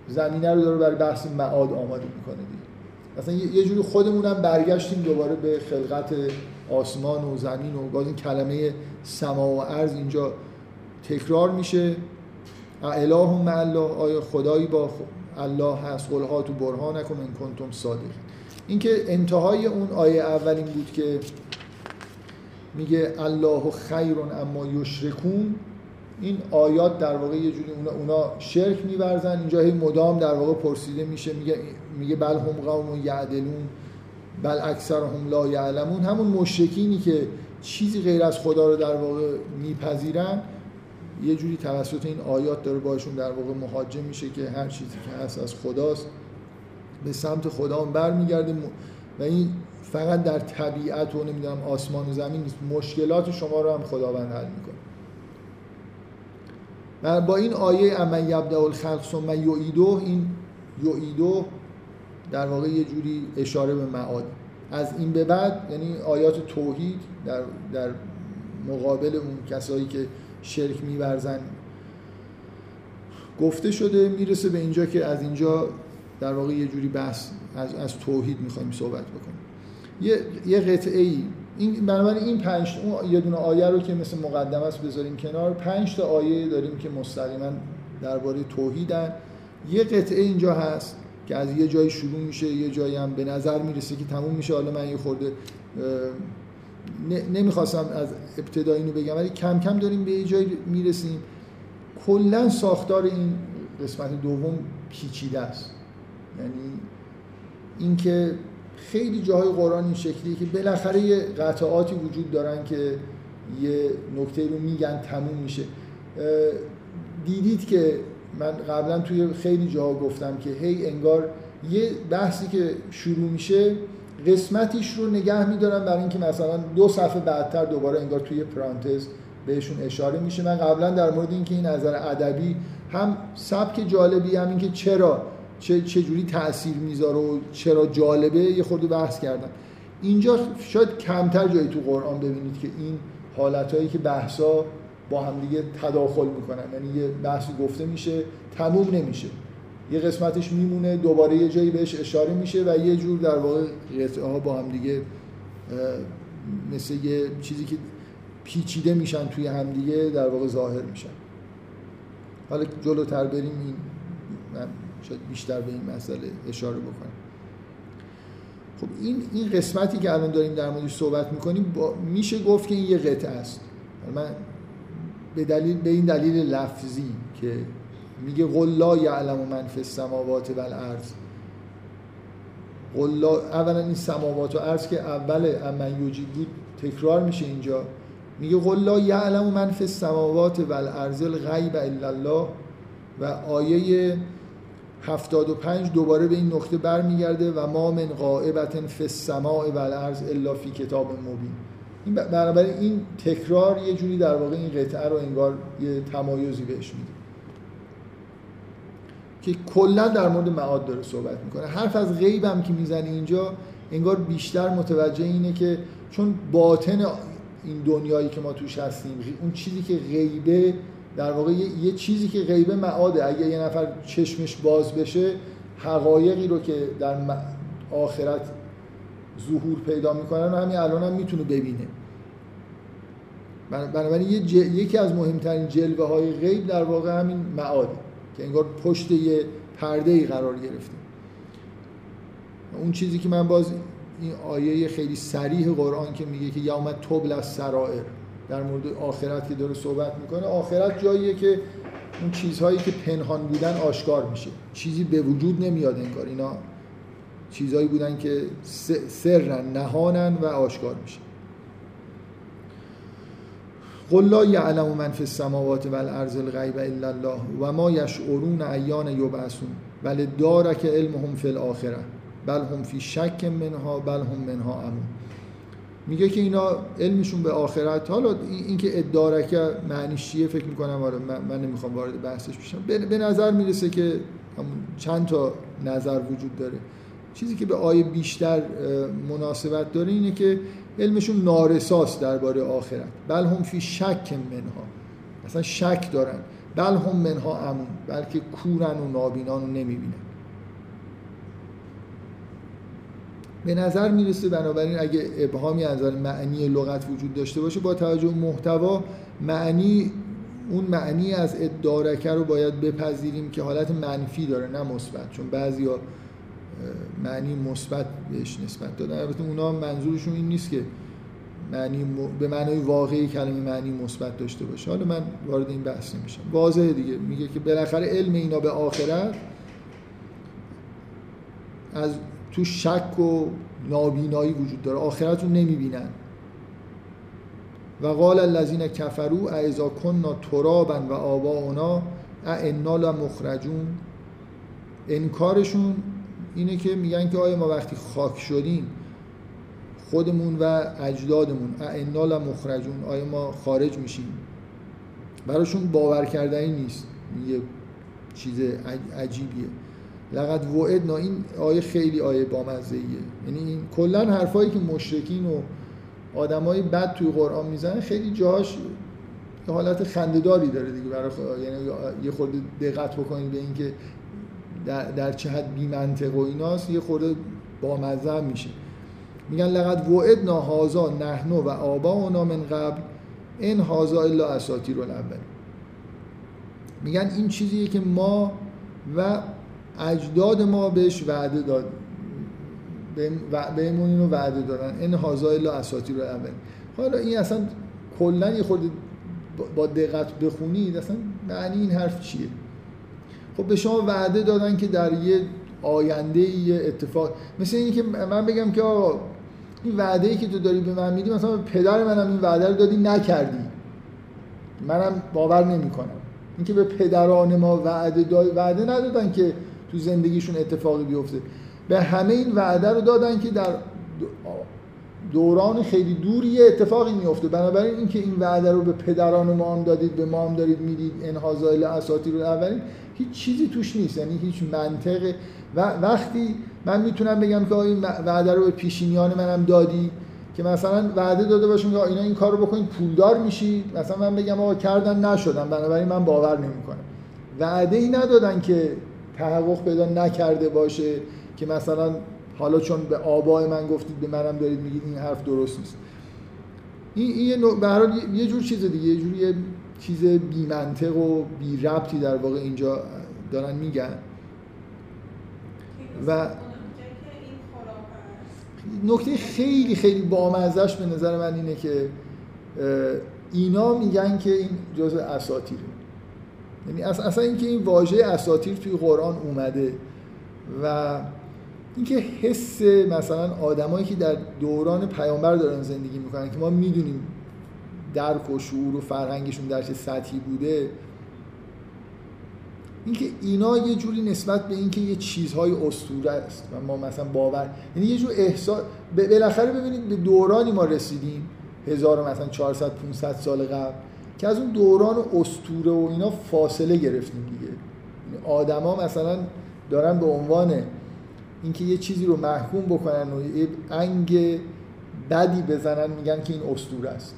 زمینه رو داره برای بحث معاد آماده می‌کنه دیگه. اصلا یه جوری خودمونم برگشتیم دوباره به خلقت آسمان و زمین و باز این کلمه سما و ارز اینجا تکرار میشه. اله مع الله آیا خدایی با الله هست؟ قلها تو برهان نکن این کنتم صادق اینکه انتهای اون آیه اولین بود که میگه الله خیر اما یشرکون این آیات در واقع یه جوری اونا, اونا شرک میورزن. اینجا هی مدام در واقع پرسیده میشه میگه میگه بل هم قوم یعدلون بل اکثر هم لا یعلمون. همون مشرکینی که چیزی غیر از خدا رو در واقع میپذیرن یه جوری توسط این آیات داره باشون در واقع مهاجم میشه که هر چیزی که هست از خداست. به سمت خدا هم برمیگرده و این فقط در طبیعت و نمی‌دونم آسمان و زمین نیست. مشکلات شما رو هم خداوند حل می‌کنه. و با این آیه اما یبدأ الخلق ثم یعیدو این یعیدو در واقع یه جوری اشاره به معاد. از این به بعد یعنی آیات توحید در, در مقابل اون کسایی که شرک میورزن گفته شده می‌رسه به اینجا که از اینجا در واقع یه جوری بحث از, از توحید می‌خوایم صحبت بکنیم. یه, یه قطعه ای این بنابراین این پنج اون یه دونه آیه رو که مثل مقدمه است بذاریم کنار. پنج تا آیه داریم که مستقیما درباره توحیدن. یه قطعه اینجا هست که از یه جایی شروع میشه یه جایی هم به نظر می‌رسه که تموم میشه. حالا من یه خورده نمی‌خواستم از ابتدا اینو بگم ولی کم کم داریم به یه جایی می‌رسیم. کلا ساختار این قسمت دوم پیچیده است. یعنی اینکه خیلی جاهای قرآن این شکلیه که بالاخره یه قطعاتی وجود دارن که یه نکته رو میگن تموم میشه. دیدید که من قبلا توی خیلی جاها گفتم که هی انگار یه بحثی که شروع میشه قسمتیش رو نگه میدارم برای اینکه مثلا دو صفحه بعدتر دوباره انگار توی پرانتز بهشون اشاره میشه. من قبلا در مورد اینکه این نظر ادبی هم سبک جالبی هم اینکه چرا چه چجوری تاثیر می‌ذاره و چرا جالبه یه خورده بحث کردم. اینجا شاید کمتر جایی تو قرآن ببینید که این حالتهایی که بحثا با هم دیگه تداخل می‌کنن. یعنی یه بحثی گفته میشه تموم نمیشه. یه قسمتش میمونه دوباره یه جایی بهش اشاره میشه و یه جور در واقع قطعه ها با هم دیگه مثل یه چیزی که پیچیده میشن توی همدیگه در واقع ظاهر میشن. حالا جلوتر بریم این من شاید بیشتر به این مسئله اشاره بکنم خب این این قسمتی که الان داریم در موردش صحبت می‌کنیم با میشه گفت که این یه قطعه است. من به دلیل به این دلیل لفظی که میگه قل لا یعلم من فی السماوات و الارض. قل اولا این سماوات و ارض که اول امن یوجی بود تکرار میشه اینجا. میگه قل لا یعلم من فی السماوات و الارض الغیب الا الله. و آیه 75 دوباره به این نقطه برمیگرده و ما من غائبت فی السماء و الارض الا فی کتاب مبین. این بنابراین این تکرار یه جوری در واقع این قطعه رو انگار یه تمایزی بهش میده. که کلا در مورد معاد داره صحبت می‌کنه. حرف از غیب هم که می‌زنه اینجا انگار بیشتر متوجه اینه که چون باطن این دنیایی که ما توش هستیم اون چیزی که غیبه در واقع یه چیزی که غیبه معاده. اگه یه نفر چشمش باز بشه حقایقی رو که در آخرت ظهور پیدا می‌کنن و همین الان هم می‌تونه ببینه. بنابراین یکی از مهمترین جلوه های غیب در واقع همین معاده که انگار پشت یه پرده ای قرار گرفته. اون چیزی که من باز این آیه خیلی سریح قرآن که میگه که یوم تبل از سرائر. در مورد آخرت که داره صحبت می‌کنه آخرت جاییه که اون چیزهایی که پنهان بودن آشکار میشه. چیزی به وجود نمیاد انگار. اینا چیزهایی بودن که سرن نهانن و آشکار میشه. قل لا یعلم من فی السماوات و الارض الغیب الا الله و ما یشعرون ایان یبعثون. بل دارک علمهم فی الاخره. بل هم فی شک منها بل هم منها امون میگه که اینا علمشون به آخرت حالا اینکه ادارکه معنیش چیه فکر می‌کنم آره من, نمی‌خوام وارد بحثش بشم. به نظر می‌رسه که چند تا نظر وجود داره. چیزی که به آیه بیشتر مناسبت داره اینه که علمشون نارساست درباره آخرت. بل هم فی شک منها. مثلا شک دارن. بل هم منها امون بلکه کورن و نابینان رو نمی‌بینن. به نظر می‌رسه بنابراین اگه ابهامی از معنی لغت وجود داشته باشه با توجه محتوا معنی اون معنی از ادارکه رو باید بپذیریم که حالت منفی داره نه مثبت. چون بعضیا معنی مثبت بهش نسبت دادن. البته اونا منظورشون این نیست که معنی به معنای واقعی کلمه معنی مثبت داشته باشه. حالا من وارد این بحث نمیشم. واضحه دیگه. میگه که بالاخره علم اینا به آخرت از تو شک و نابینایی وجود داره. آخرت رو نمی‌بینن. و قال الذین کفروا اذا كنا ترابا و آباؤنا ائنا لمخرجون. انکارشون اینه که میگن که آیا ما وقتی خاک شدیم خودمون و اجدادمون ائنا لمخرجون؟ آیا ما خارج میشیم؟ براشون باور کردنی نیست. یه چیز عجیبیه. لقد وعدنا. این آیه خیلی آیه بامزه یعنی این کلا حرفایی که مشرکین و آدمای بد توی قرآن می‌زنن خیلی جاهاش یه حالت خندهداری داره دیگه برای یعنی یه خورده دقت بکنید به اینکه در, در چه حد بی منطق و ایناست یه خورده بامزه میشه. میگن لقد وعدنا هازا نحنو و آبا من قبل این هازا الا اساطیر الاول میگن این چیزیه که ما و اجداد ما بهش وعده داد. بهمون اینو وعده دادن. این هازا الا اساطیر الاول حالا این اصلا کلا یه خورده با دقت بخونید اصلا معنی این حرف چیه؟ خب به شما وعده دادن که در یه آینده یه اتفاق. مثل اینی که من بگم که آقا این وعده ای که تو داری به من میدی مثلا پدر منم این وعده رو دادی نکردی. منم باور نمی‌کنم. اینکه به پدران ما وعده داد وعده ندادن که تو زندگیشون اتفاقی بیفته. به همه این وعده رو دادن که در دوران خیلی دوری یه اتفاقی میفته. بنابراین اینکه این وعده رو به پدران ما هم دادید به ما هم دارید می‌دید انحازائل اساطیر رو اولین هیچ چیزی توش نیست. یعنی هیچ منطق. و وقتی من می‌تونم بگم که این وعده رو به پیشینیان منم دادی که مثلا وعده داده باشیم که اینا این کارو بکنید پولدار میشید. مثلا من بگم آقا کردن نشدن بنابراین من باور نمی‌کنم. وعده ای ندادن که تحقق پیدا نکرده باشه که مثلا حالا چون به آبای من گفتید به منم دارید میگید این حرف درست نیست. این این به یه جور چیز دیگه یه جور یه چیز بی منطق و بی ربطی در واقع اینجا دارن میگن. و نکته خیلی خیلی بامزش به نظر من اینه که اینا میگن که این جزء اساتیره. یعنی اصلا اینکه این واژه اساتیر توی قرآن اومده و اینکه حس مثلا آدمایی که در دوران پیامبر دارن زندگی می‌کنن که ما می‌دونیم درک و شعور و فرهنگشون در چه سطحی بوده اینکه اینا یه جوری نسبت به اینکه یه چیزهای اسطوره است و ما مثلا باور یعنی یه جور احساس بالاخره ببینید به دورانی ما رسیدیم هزار مثلا 400 500 سال قبل که از اون دوران اسطوره و اینا فاصله گرفتیم دیگه. یعنی آدما مثلا دارن به عنوان اینکه یه چیزی رو محکوم بکنن و یه انگ بدی بزنن میگن که این اسطوره است.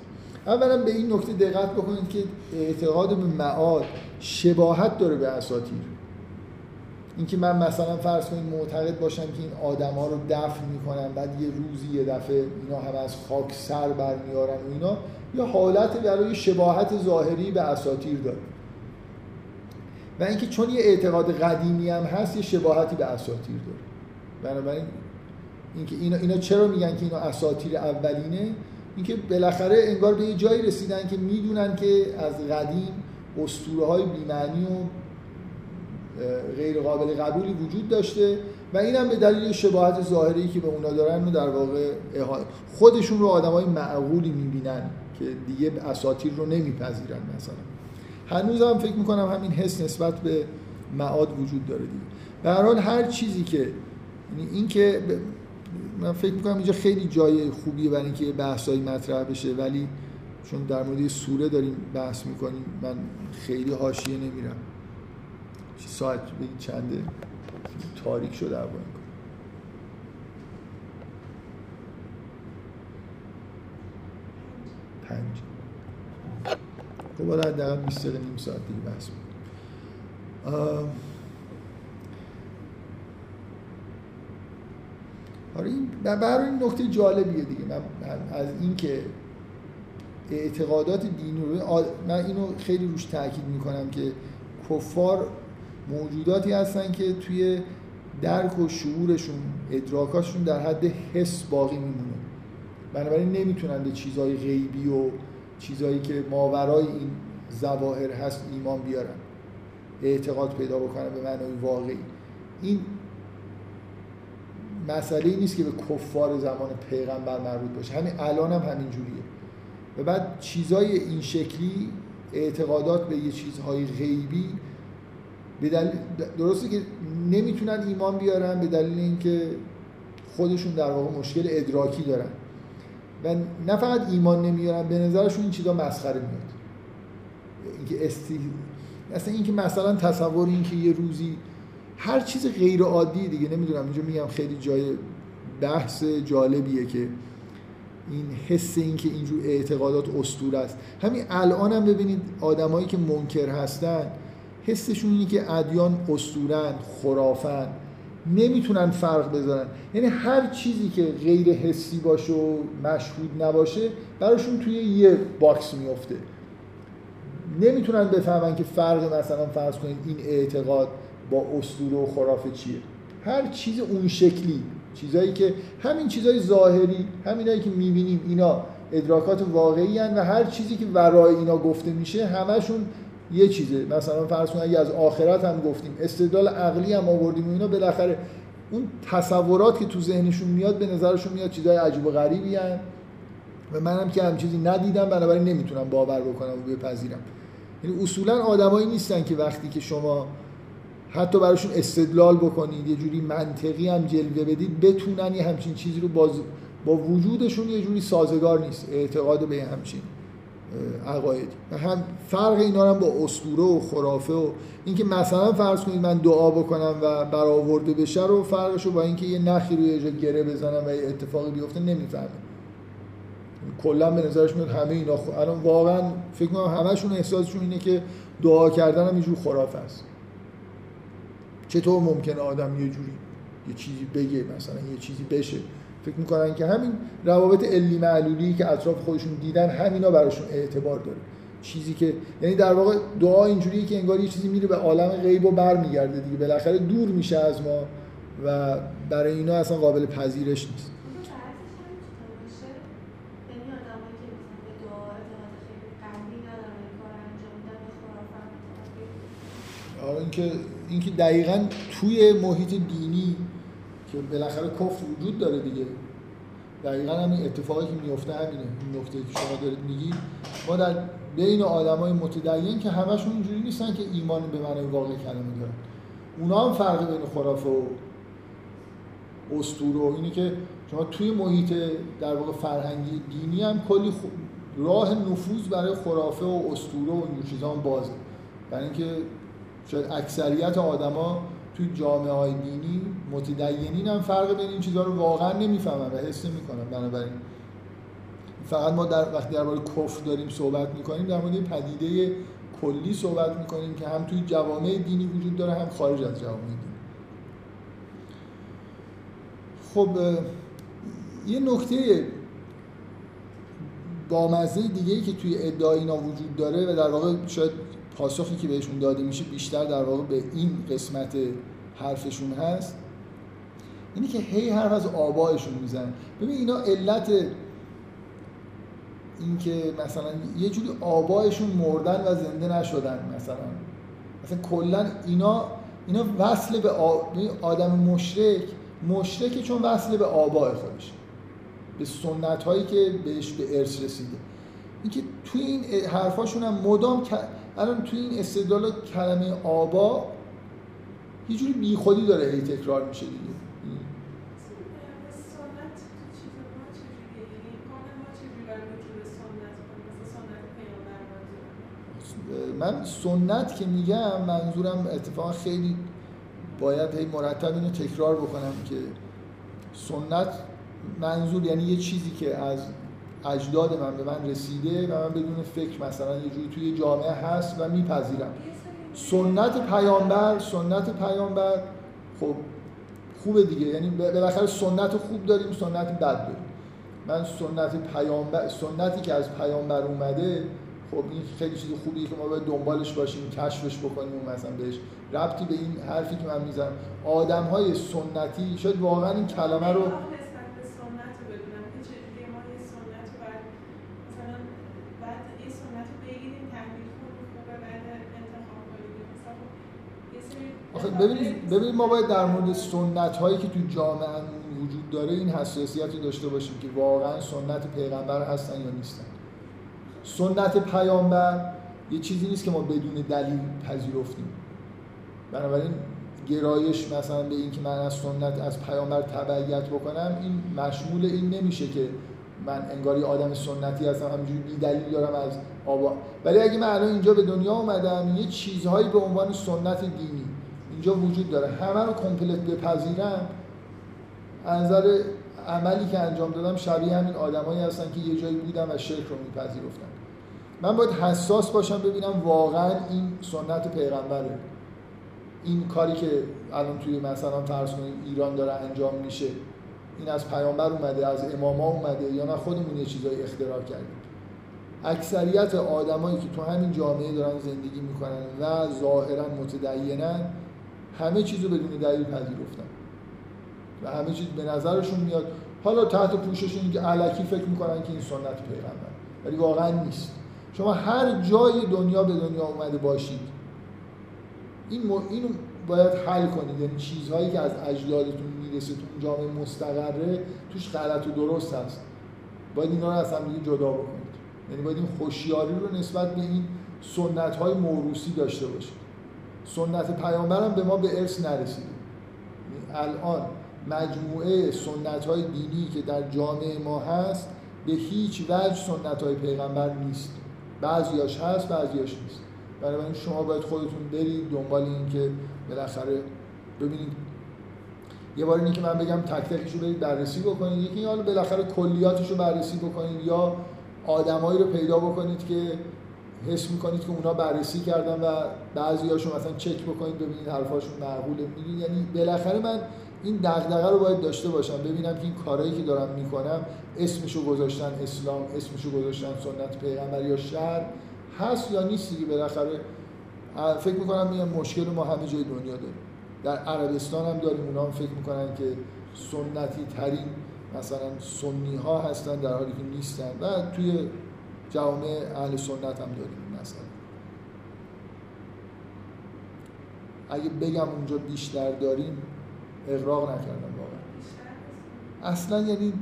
اولا به این نکته دقت بکنید که اعتقاد به معاد شباهت داره به اساطیر. اینکه من مثلا فرض کنید معتقد باشم که این آدما رو دفن می‌کنن بعد یه روزی یه دفعه اینا هم از خاک سر برمیارن و اینا یه حالت برای شباهت ظاهری به اساطیر داره و اینکه چون یه اعتقاد قدیمی هم هست یه شباهتی به اساطیر داره. بنابراین اینکه اینا, اینا چرا میگن که اینا اساطیر اولینه؟ اینکه بالاخره انگار به یه جایی رسیدن که می‌دونن که از قدیم اسطوره های بیمعنی و غیر قابل قبولی وجود داشته و این هم به دلیل شباهت ظاهری که به اونا دارن و در واقع خودشون رو آدم های معقولی می‌بینن. که دیگه اساتیر رو نمیپذیرن مثلا. هنوز هم فکر می‌کنم همین حس نسبت به معاد وجود داره دیگه. به هر چیزی که یعنی این که من فکر می‌کنم اینجا خیلی جای خوبیه برای اینکه بحثایی مطرح بشه ولی چون در مورد سوره داریم بحث می‌کنیم من خیلی حاشیه نمیرم. ساعت بگید چنده؟ تاریک شده ابا پنج. خب حالا حداقل 20 دقیقه نیم ساعت دیگه بحث آره این برای این نکته جالبیه دیگه. من از اینکه اعتقادات دینی رو من اینو خیلی روش تاکید می‌کنم که کفار موجوداتی هستن که توی درک و شعورشون ادراکاشون در حد حس باقی میمونه. بنابراین نمی‌تونن به چیزهای غیبی و چیزهایی که ماورای این ظواهر هست ایمان بیارن. اعتقاد پیدا بکنن به معنای واقعی. این مسئله نیست که به کفار زمان پیغمبر مربوط باشه. همین الان هم همین جوریه. و بعد چیزای این شکلی اعتقادات به یه چیزهای غیبی به دلیل درسته که نمی‌تونن ایمان بیارن به دلیل اینکه خودشون در واقع مشکل ادراکی دارن. و نه فقط ایمان نمیارن به نظرشون این چیزا مسخره میاد. اینکه استی اصلا اینکه مثلا تصور اینکه یه روزی هر چیز غیر عادی دیگه نمی‌دونم اینجا میگم خیلی جای بحث جالبیه که این حس این که اینجور اعتقادات اسطوره است. همین الان هم ببینید آدمایی که منکر هستن حسشون اینه که ادیان اسطوره‌ن خرافن. نمی‌تونن فرق بذارن یعنی هر چیزی که غیر حسی باشه و مشهود نباشه براشون توی یه box میفته نمی‌تونن بفهمن که فرق مثلا فرض کنید این اعتقاد با اسطوره و خرافه چیه. هر چیز اون شکلی. چیزایی که همین چیزای ظاهری همینایی که می‌بینیم اینا ادراکات واقعی هن و هر چیزی که ورای اینا گفته میشه همشون یه چیزه. مثلا فرض کنید اگه از آخرت هم گفتیم استدلال عقلی هم آوردیم و اینا بالاخره اون تصورات که تو ذهنشون میاد به نظرشون میاد چیزای عجیب و غریبی هن. و منم که هم چیزی ندیدم بنابراین نمی‌تونم باور بکنم و بپذیرم. یعنی اصولا آدمایی نیستن که وقتی که شما حتی براشون استدلال بکنید یه جوری منطقی هم جلوه بدید بتونن یه همچین چیزی رو باز با وجودشون یه جوری سازگار نیست. اعتقاد به همچین. عقاید. هم فرق اینا هم با اسطوره و خرافه و اینکه مثلا فرض کنید من دعا بکنم و برآورده بشه رو فرقشو با اینکه یه نخی روی یه گره بزنم و یه اتفاقی بیفته نمی‌فهمه. کلا به نظرش میاد همه اینا خ... الان واقعا فکر کنم همشون احساسشون اینه که دعا کردن هم یه خرافه است. چطور ممکنه آدم یه جوری یه چیزی بگه مثلا یه چیزی بشه؟ فکر می‌کنن که همین روابط علی معلولی که اطراف خودشون دیدن همینا براشون اعتبار داره. چیزی که یعنی در واقع دعا اینجوریه که انگار یه چیزی میره به عالم غیب و برمیگرده دیگه. بالاخره دور میشه از ما و برای اینا اصلا قابل پذیرش نیست. آره اینکه اینکه دقیقا توی محیط دینی که بالاخره کفر وجود داره دیگه. دقیقا همین اتفاقی که میفته همینه. این نکته که شما دارید میگید. ما در بین آدمای متدین که همشون اینجوری نیستن که ایمان به معنی واقع کلمه دارن. اونا هم فرق بین خرافه و اسطوره و اینی که شما توی محیط در واقع فرهنگی دینی هم کلی راه نفوذ برای خرافه و اسطوره و این چیزا هم بازه. برای اینکه شاید اکثریت آدما توی جامعه های دینی متدینین هم فرق بین این چیزها رو واقعا نمی‌فهمن و حس نمی‌کنن. بنابراین فقط ما در وقتی درباره کفر داریم صحبت می‌کنیم در مورد پدیده کلی صحبت می‌کنیم که هم توی جوامع دینی وجود داره هم خارج از جوامع دینی. خب یه نکته بامزه دیگه ای که توی ادعای اینا وجود داره و در واقع شاید پاسخی که بهشون داده میشه بیشتر در واقع به این قسمت حرفشون هست. اینی که هی حرف از آبایشون میزن ببین اینا علت اینکه مثلا یه جوری آبایشون مردن و زنده نشدن مثلا. مثلا کلا اینا اینا وصل به آدم مشرک مشرک چون وصل به آبای خودش. به سنت هایی که بهش به ارث رسیده. اینکه توی این حرفاشون هم مدام الان توی این استدلال کلمه آبا یه جوری بیخودی داره هی تکرار میشه دیگه. من سنت که میگم منظورم اتفاقا خیلی باید هی مرتب اینو تکرار بکنم که سنت منظور یعنی یه چیزی که از اجداد من به من رسیده و من بدون فکر مثلا یه جوری توی جامعه هست و میپذیرم. سنت پیامبر سنت پیامبر خب خوبه دیگه. یعنی بالاخره سنت خوب داریم سنت بد داریم. من سنت پیامبر سنتی که از پیامبر اومده خب این خیلی چیز خوبیه که ما باید دنبالش باشیم کشفش بکنیم و مثلا بهش. ربطی به این حرفی که من می‌زنم آدم های سنتی شاید واقعا این کلمه رو ببینید ما باید در مورد سنت هایی که تو جامعه وجود داره این حساسیت داشته باشیم که واقعا سنت پیغمبر هستن یا نیستن. سنت پیامبر یه چیزی نیست که ما بدون دلیل پذیرفتیم. بنابراین گرایش مثلا به اینکه من از سنت از پیامبر تبعیت بکنم این مشمول این نمیشه که من انگاری آدم سنتی هستم همینجوری بی دلیل دارم از آبا. ولی اگه من الان اینجا به دنیا اومدم یه چیزهایی به عنوان سنت دینی اینجا وجود داره. همه رو کمپلت بپذیرم. از نظر عملی که انجام دادم شبیه همین آدمایی هستن که یه جایی بودم و شرک رو میپذیرفتن. من باید حساس باشم ببینم واقعا این سنت پیغمبره. این کاری که الان توی مثلا فرض کنید ایران داره انجام میشه این از پیامبر اومده از اماما اومده یا نه خودمون یه چیزایی اختراع کردیم. اکثریت آدمایی که تو همین جامعه دارن زندگی می‌کنن و ظاهرا متدینن همه چیزو بدون دلیل پذیرفتن. و همه چیز به نظرشون میاد. حالا تحت پوشش که علکی فکر می‌کنن که این سنت پیغمبر ولی واقعا نیست. شما هر جای دنیا به دنیا اومده باشید این م... اینو باید حل کنید. یعنی چیزهایی که از اجدادتون می‌رسه تو جامعه مستقره توش غلط و درست هست. باید اینا رو از هم جدا بکنید. یعنی باید این خوشیاری رو نسبت به این سنت های موروسی داشته باشید. سنت هم به ما به ارث نرسیده الان مجموعه سنت های دینی که در جامعه ما هست به هیچ وجه سنت های پیغمبر نیست. بعضیاش هست بعضیاش نیست. بنابراین شما باید خودتون برید دنبال این که بالاخره ببینید. یه بار اینه که من بگم تک تکش رو برید بررسی بکنید. یکی حالا بالاخره کلیاتش رو بررسی بکنید یا آدمایی رو پیدا بکنید که حس می‌کنید که اونا بررسی کردن و بعضی هاشون مثلا چک بکنید ببینید حرفاشون معقوله. می‌دونید یعنی بالاخره من این دغدغه رو باید داشته باشم ببینم که این کارهایی که دارم می‌کنم اسمشو گذاشتن اسلام اسمشو گذاشتن سنت پیغمبر یا شهر هست یا نیست دیگه؟ بالاخره فکر می‌کنم یه مشکل ما همه جای دنیا داریم. در عربستان هم داریم اونا هم فکر می‌کنن که سنتی ترین مثلا سنی ها هستن در حالی که نیستن. و توی جامعه اهل سنت هم داریم مثلا اگه بگم اونجا بیشتر داریم اقراق نکردم واقعا اصلا یعنی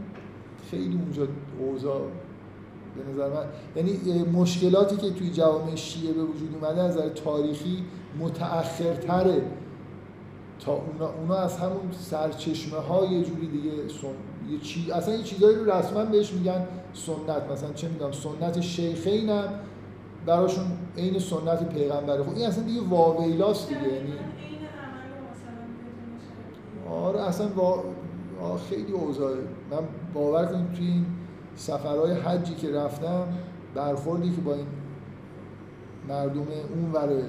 خیلی اونجا اوضاع به نظر من یعنی مشکلاتی که توی جوامع شیعه به وجود اومده از نظر تاریخی متأخرتره تا اونا, اونا از همون سرچشمه ها یه جوری دیگه. یه چی... اصلا یه چیزایی رو رسما بهش میگن سنت. مثلا چه می‌دونم سنت شیخینم براشون عین سنت پیغمبره. خب این اصلا دیگه واویلاست دیگه یعنی آره اصلا وا... خیلی اوضاعه من باور کنید توی این سفرهای حجی که رفتم برخوردی که با این مردم اون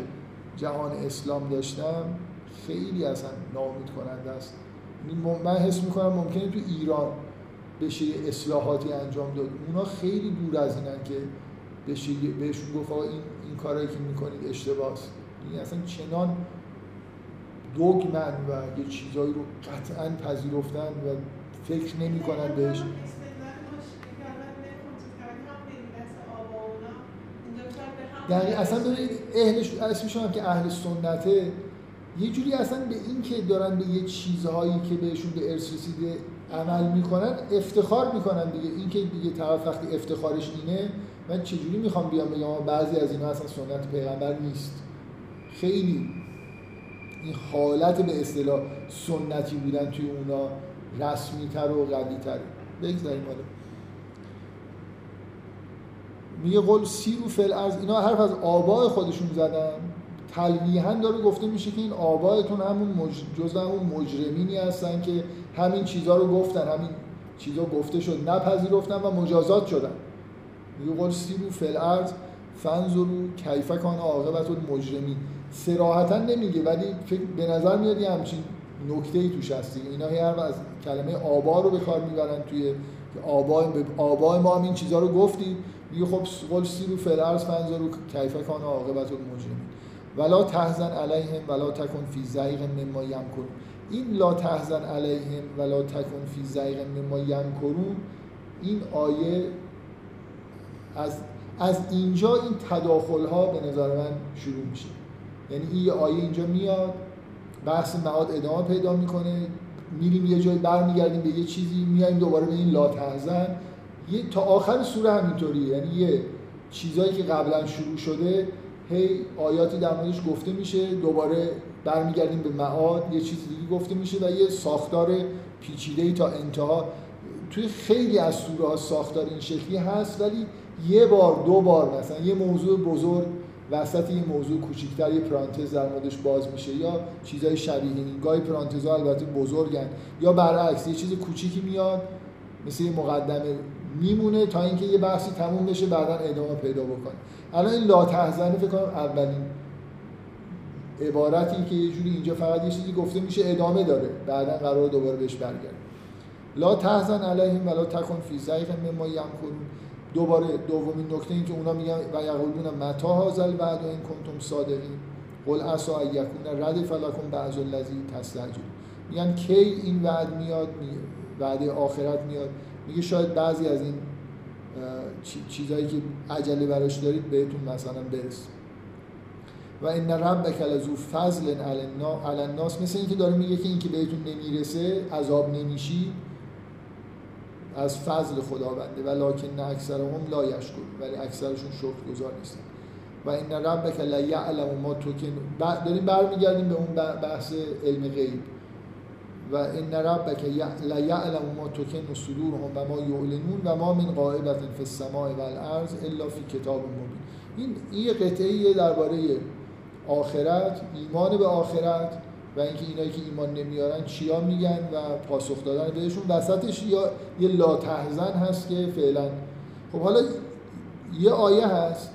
جهان اسلام داشتم خیلی اصلا نامید کننده است. من حس می‌کنم ممکنه تو ایران بشه یه اصلاحاتی انجام داد. اونا خیلی دور از اینن که بشه بهشون گفت این این کارهایی که می‌کنید اشتباهه این یعنی اصلا چنان دوگمن و یه چیزایی رو قطعا پذیرفتن و فکر نمی‌کنن بهش. یعنی اصلا ببینید اهلش اسمش هم که اهل سنته یه جوری اصلا به این که دارن به یه چیزهایی که بهشون به ارث رسیده عمل می‌کنن افتخار می‌کنن دیگه. این که دیگه طرف وقتی افتخارش اینه من چجوری می‌خوام بیام بگم بعضی از اینا اصلا سنت پیغمبر نیست؟ خیلی این حالت به اصطلاح سنتی بودن توی اونا رسمی تر و قوی تر بگذاریم حالا. میگه قول سیرو فل از اینا حرف از آبای خودشون زدن. تلویحا داره گفته میشه که این آبایتون همون مج... جز همون مجرمینی هستن که همین چیزها رو گفتن همین چیزها گفته شد نپذیرفتن و مجازات شدن. میگه قول سیرو فل ارز فنزرو کیفکان عاقبت المجرمین. سراحتا نمیگه ولی فکر به نظر میاد یه همچین نکته ای توش هست اینا هر از کلمه آبا رو به کار می‌برن توی آبای آبای ما هم این چیزها رو گفتیم. میگه خب قل سیرو فلرز فنظرو کیف کان عاقبت المجرمین. ولا تحزن علیهم ولا تکن فی زیغ مما یمکرون این لا تحزن علیهم ولا تکن فی زیغ مما یمکرون این آیه از از اینجا این تداخل ها به نظر من شروع میشه. یعنی این یه آیه اینجا میاد بحث معاد ادامه پیدا می‌کنه میریم یه جای برمیگردیم به یه چیزی میایم دوباره به این لا تحزن. یه تا آخر سوره همینطوریه. یعنی یه چیزایی که قبلا شروع شده هی آیاتی در موردش گفته میشه دوباره برمیگردیم به معاد یه چیز دیگه گفته میشه و یه ساختار پیچیده تا انتها. توی خیلی از سوره ها ساختار این شکلی هست ولی یه بار دو بار مثلا یه موضوع بزرگ وسط یه موضوع کوچیکتر یه پرانتز در موردش باز میشه. یا چیزای شبیه این گاهی پرانتزها البته بزرگن. یا برعکس یه چیز کوچیکی میاد مثل یه مقدمه میمونه تا اینکه یه بحثی تموم بشه بعدا ادامه پیدا بکنه. الان این لا تحزنه فکر کنم اولین عبارتی که یه جوری اینجا فقط یه چیزی گفته میشه ادامه داره. بعدا قرار دوباره بهش برگرد لا تحزن علیهم ولا تکن فی ضیق مما یمکرون. دوباره دومین نکته این که اونا میگن و یقولون متا هازل بعد این کنتم صادقین. قل عسا یکون رد فلکم بعض الذی تستعجل میگن کی این وعد میاد وعده آخرت میاد. میگه شاید بعضی از این چیزهایی که عجله براش دارید بهتون مثلا برسه. و ان ربک لذو فضل علی الناس. مثل اینکه داره میگه که اینکه بهتون نمی‌رسه عذاب نمیشی از فضل خداونده. ولکن اکثرهم لا یشکر ولی اکثرشون شکر گذار نیستن. و این ربک لا یعلم ما تو که داریم برمیگردیم به اون بحث علم غیب. و ان ربک لا یعلم ما تکن صدورهم و ما یعلنون و ما من غائبت فی السماء و الارض الا فی کتاب مبین. این این قطعه درباره آخرت ایمان به آخرت و اینکه اینایی که ایمان نمیارن چیا میگن و پاسخ دادن بهشون. وسطش یا یه لا تحزن هست که فعلا خب حالا یه آیه هست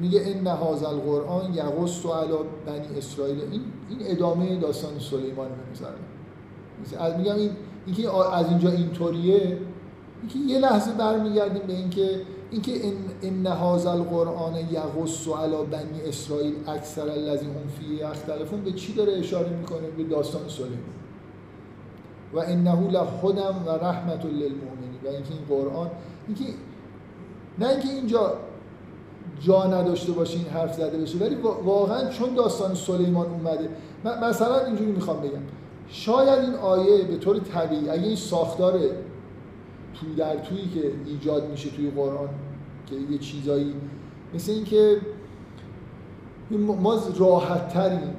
میگه ان هذا القرآن یغص علی بنی اسرائیل. این این ادامه داستان سلیمان مثلا میگم این اینکه از اینجا اینطوریه اینکه یه لحظه برمیگردیم به اینکه اینکه ان هذا القرآن یغص علی بنی اسرائیل اکثر الذین هم فی اختلافون به چی داره اشاره می‌کنه؟ به داستان سلیمان و انه لهدم و رحمت للمؤمنین. و اینکه این قرآن اینکه نه اینکه اینجا جا نداشته باشه این حرف زده بشه. ولی واقعا چون داستان سلیمان اومده مثلا اینجوری می‌خوام بگم. شاید این آیه به طور طبیعی اگه این ساختار توی در تویی که ایجاد میشه توی قرآن که یه چیزایی مثل اینکه ما راحت تریم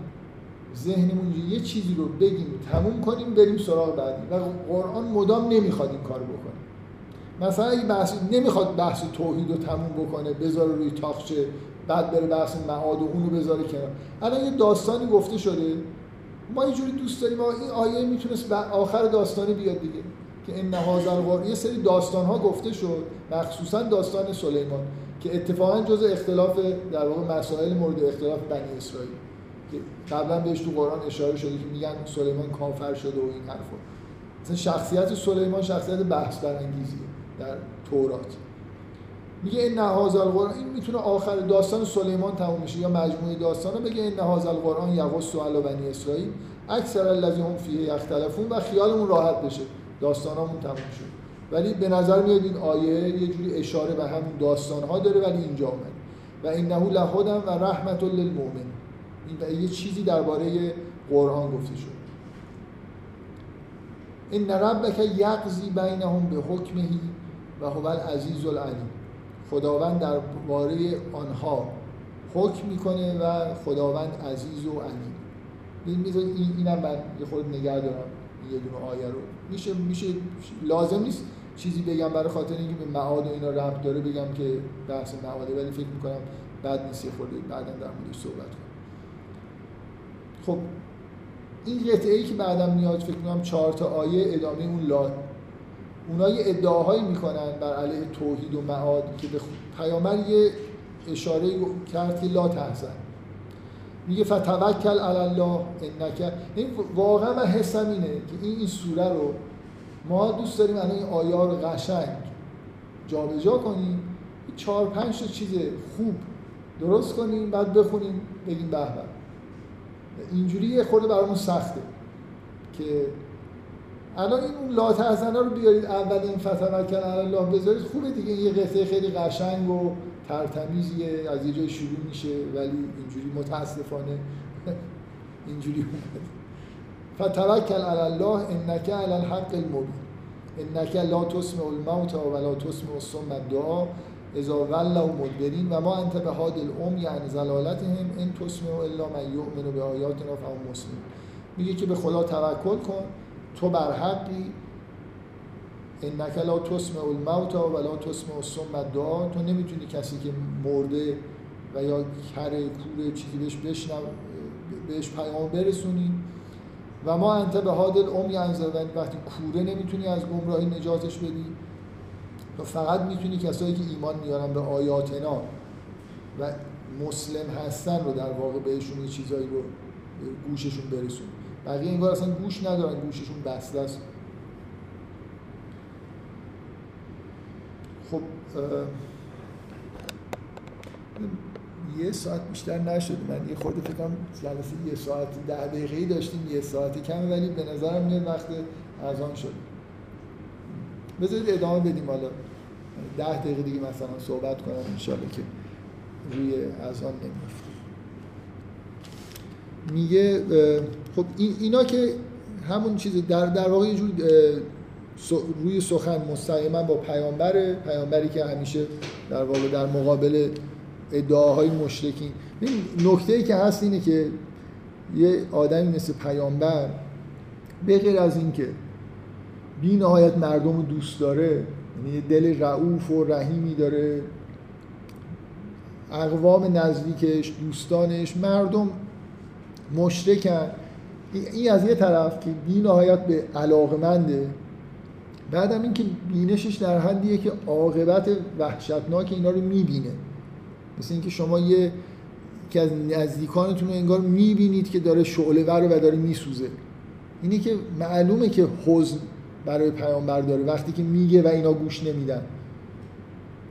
ذهنمون یه چیزی رو بگیم تموم کنیم بریم سراغ بعدی. و قرآن مدام نمی‌خواد این کار بکنه. مثلا اگه بحث نمی‌خواد بحث توحید رو تموم بکنه بذاره روی تاخچه بعد بره بحث معاد و اونو بذاره کنار. الان یه داستانی گفته شده. ما یه دوست داریم این آیه می‌تونست آخر داستانی بیاد دیگه. که ان هازل یه سری داستان ها گفته شد مخصوصا داستان سلیمان که اتفاقا جز اختلاف در واقع مسائل مورد اختلاف بنی اسرائیل. که قبلا بهش تو قرآن اشاره شده که میگن سلیمان کافر شده و این حرفا. مثلا شخصیت سلیمان شخصیت بحث برانگیزیه در تورات. میگه این نهاز القرآن این می‌تونه آخر داستان سلیمان تموم میشه یا مجموعه داستان بگه این نهاز القرآن یغص علی بنی اسرائیل اکثر الذی هم فیه یختلفون و خیالمون راحت بشه داستانامون تموم شد ولی به نظر میاد این آیه یه جوری اشاره به همون داستان ها داره ولی اینجا اومد. و انه لهدم و رحمت للمؤمن. این یه چیزی درباره قرآن گفته شد. این ربک یقضی بینهم به حکمهی. و هو العزیز العلیم. خداوند درباره آنها حکم می‌کنه و خداوند عزیز و علیم. این اینم من یه خود نگه دارم. یه دونه آیه رو. میشه میشه لازم نیست چیزی بگم برای خاطر اینکه به معاد و اینا ربط داره بگم که بحث معاده. ولی فکر می‌کنم بعد نیست یه خورده بعدا در موردش صحبت کنم. خب این قطعه ای که بعدم میاد فکر می‌کنم چهار تا آیه ادامه اون لا اونا یه ادعاهایی می‌کنن بر علیه توحید و معاد که به پیامبر یه اشاره کرد که لا تحزن. میگه فتوکل علی الله انک. این واقعا من حسم اینه که این این سوره رو ما دوست داریم الان این آیا رو قشنگ جابجا کنیم چهار پنج تا چیز خوب درست کنیم بعد بخونیم بگیم به. اینجوری یه خورده برامون سخته که الان این لا رو بیارید اول این فتوکل علی الله بذارید خوبه دیگه یه قصه خیلی قشنگ و ترتمیزیه از یه جای شروع میشه ولی اینجوری متاسفانه [LAUGHS] اینجوری فتوکل علی الله انک علی الحق المبین. انک لا تسمع الموت ولا تسمع الصم الدعا اذا ولوا مدبرین و ما انت به هاد الام یعنی زلالتهم ان تسمع الا من یؤمن به آیاتنا فهم مسلم میگه که به خدا توکل کن. تو بر حقی. انک لا تسمع الموت ولا تسمع الصم الدعا تو نمی‌تونی کسی که مرده و یا کره کوره چیزی بهش بشنو بهش پیام برسونی. و ما انت به حادل ام یعنی وقتی کوره نمی‌تونی از گمراهی نجاتش بدی. تو فقط می‌تونی کسایی که ایمان میارن به آیاتنا و مسلم هستن رو در واقع بهشون یه چیزایی رو گوششون برسون بقیه انگار اصلا گوش ندارن گوششون بسته است. خب یه ساعت بیشتر نشد. من یه خورده فکر کنم جلسه یه ساعت ده دقیقه داشتیم یه ساعتی کمه ولی به نظرم میاد وقت اذان شد. بذارید ادامه بدیم. حالا ده دقیقه دیگه مثلا صحبت کنم انشالله که روی اذان نمیفته میگه خب اینا که همون چیز در در واقع یه جور روی سخن مستقیما با پیامبر پیامبری که همیشه در واقع در مقابل ادعاهای مشرکین. نکته ای که هست اینه که یه آدمی مثل پیامبر به غیر از اینکه بی نهایت مردم رو دوست داره یعنی دل رعوف و رحیمی داره اقوام نزدیکش دوستانش مردم مشرکن این از یه طرف که بی نهایت به علاقمنده. بعدم اینکه بینشش در حدیه که عاقبت وحشتناک اینا رو می‌بینه. مثل اینکه شما یه که از نزدیکانتون رو انگار می‌بینید که داره شعله ور و داره میسوزه. اینه که معلومه که حزن برای پیامبر داره وقتی که میگه و اینا گوش نمیدن.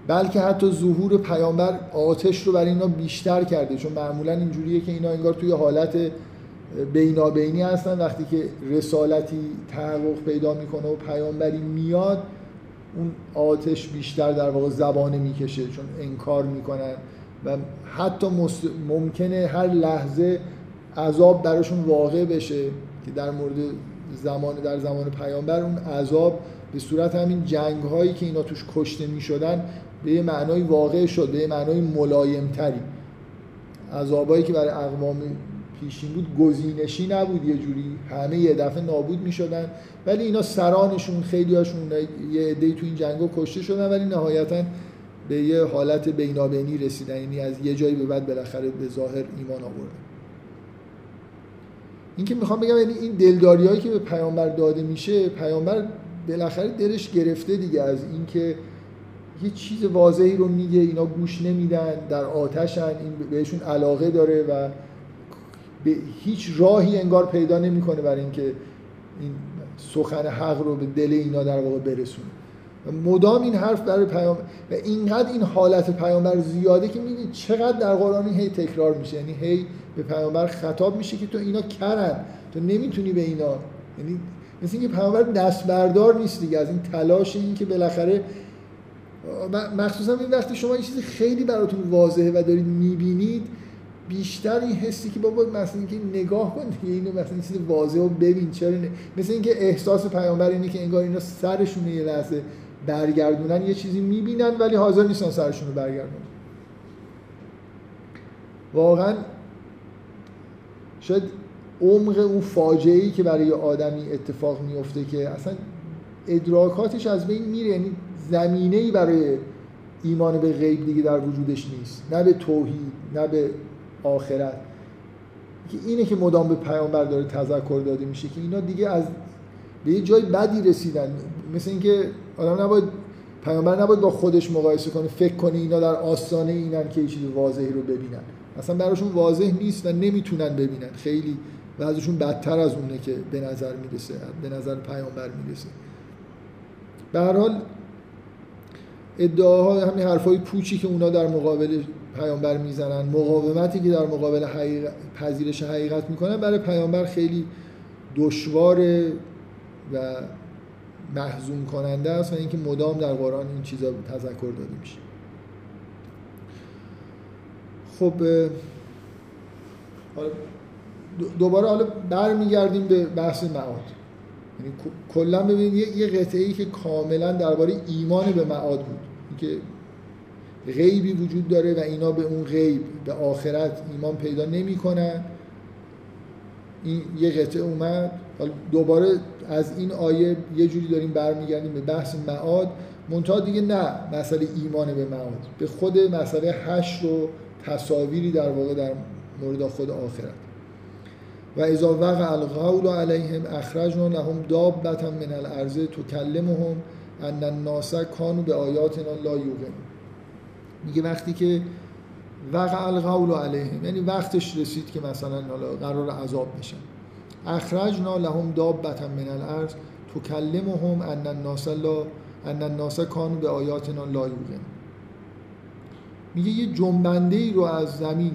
بلکه حتی ظهور پیامبر آتش رو برای اینا بیشتر کرده. چون معمولا اینجوریه که اینا انگار توی حالت بینابینی هستن. وقتی که رسالتی تحقق پیدا می‌کنه و پیامبری میاد اون آتش بیشتر در واقع زبانه می‌کشه چون انکار می‌کنن. و حتی ممکنه هر لحظه عذاب براشون واقع بشه که در مورد زمان در زمان پیامبر اون عذاب به صورت همین جنگ هایی که اینا توش کشته می شدن به یه معنای واقع شد به یه معنای ملایم تری عذابایی که برای اقوام پیشین بود گزینشی نبود یه جوری همه یه دفعه نابود می شدن ولی اینا سرانشون خیلی هاشون یه عده‌ای تو این جنگا کشته شدن ولی نهایتا به یه حالت بینابینی رسیدن. یعنی از یه جایی به بعد بالاخره به ظاهر ایمان آوردن. این که می‌خوام بگم یعنی این دلداری هایی که به پیامبر داده میشه پیامبر بالاخره دلش گرفته دیگه. از اینکه یه چیز واضحی رو میگه اینا گوش نمیدن در آتشن این بهشون علاقه داره و به هیچ راهی انگار پیدا نمی‌کنه برای اینکه این سخن حق رو به دل اینا در واقع برسونه. مدام این حرف برای پیام و اینقدر این حالت پیامبر زیاده که می‌دید چقدر در قرآن هی تکرار میشه. یعنی هی به پیامبر خطاب میشه که تو اینا کرن. تو نمی‌تونی به اینا یعنی مثل اینکه پیامبر دست بردار نیست دیگه از این تلاش این که بالاخره مخصوصا این وقتی شما این چیزی خیلی براتون واضحه و دارید می‌بینید بیشتر این حسی که بابا مثلا اینکه نگاه کن دیگه اینو مثلا این چیز واضحه و ببین چرا نه؟ مثل اینکه احساس پیامبر اینه که انگار اینا سرشون یه لحظه برگردونن یه چیزی می‌بینن ولی حاضر نیستن سرشون رو برگردونن واقعا شاید عمق اون فاجعه ای که برای آدمی اتفاق میفته که اصلا ادراکاتش از بین میره یعنی زمینه ای برای ایمان به غیب دیگه در وجودش نیست نه به توحید نه به آخرت. که اینه که مدام به پیامبر داره تذکر داده میشه که اینا دیگه از به یه جای بدی رسیدن. مثل اینکه آدم نباید پیامبر نباید با خودش مقایسه کنه فکر کنه اینا در آستانه اینن که یه چیز واضحی رو ببینن. اصلا براشون واضح نیست و نمی‌تونن ببینن. خیلی و ازشون بدتر از اونه که به نظر می‌رسه به نظر پیامبر می‌رسه. به هر حال ادعاها همین حرفای پوچی که اونا در مقابل پیامبر می‌زنن مقاومتی که در مقابل حقیقت، پذیرش حقیقت می‌کنن برای پیامبر خیلی دشواره و محزون کننده است و اینکه مدام در قرآن این چیزا تذکر داده میشه. خب دوباره حالا برمیگردیم به بحث معاد. یعنی کلا ببینید یه قطعه ای که کاملا درباره ایمان به معاد بود. که غیبی وجود داره و اینا به اون غیب به آخرت ایمان پیدا نمی‌کنن. این یه قطعه اومد. حالا دوباره از این آیه یه جوری داریم برمیگردیم به بحث معاد. منتها دیگه نه مسئله ایمان به معاد. به خود مسئله هشت و تصاویری در واقع در مورد خود آخرت. و اذا وقع القول علیهم اخرجنا لهم دابتا من الارض تکلمهم. ان الناس کانوا به آیاتنا لا یوقنون. میگه وقتی که وقع القول علیهم یعنی وقتش رسید که مثلا قرار عذاب بشن. اخرجنا لهم دابتا من الارض تکلمهم ان الناس لا ان الناس کانوا به آیاتنا لا یوقنون. میگه یه جنبنده ای رو از زمین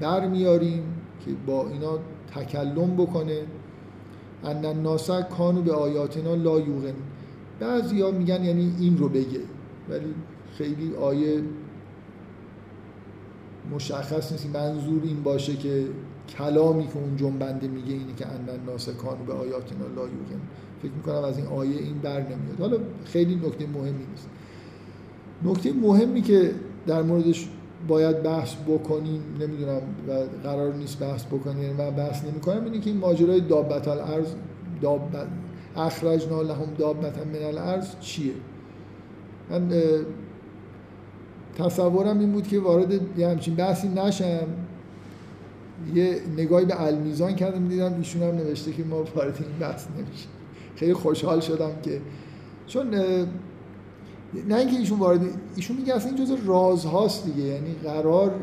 برمیاریم که با اینا تکلم بکنه. ان الناس کانو به آیاتنا لا یوقن. ها میگن یعنی این رو بگه. ولی خیلی آیه مشخص نیست. منظور این باشه که کلامی که اون جنبنده میگه اینه که ان الناس کانو به آیاتنا لا یوقن. فکر می‌کنم از این آیه این بر نمیاد. حالا خیلی نکته مهمی نیست. نکته مهمی که در موردش باید بحث بکنیم نمی‌دونم و قرار نیست بحث بکنیم یعنی من بحث نمی کنم اینه که این ماجرای دابت الارض دابت اخرجنا لهم دابت من الارض چیه؟ من تصورم این بود که وارد یه همچین بحثی نشم. یه نگاهی به المیزان کردم دیدم ایشون هم نوشته که ما وارد این بحث نمیشیم. خیلی خوشحال شدم که چون نه اینکه ایشون وارد ایشون میگه اصلا این جزء رازهاست دیگه. یعنی قرار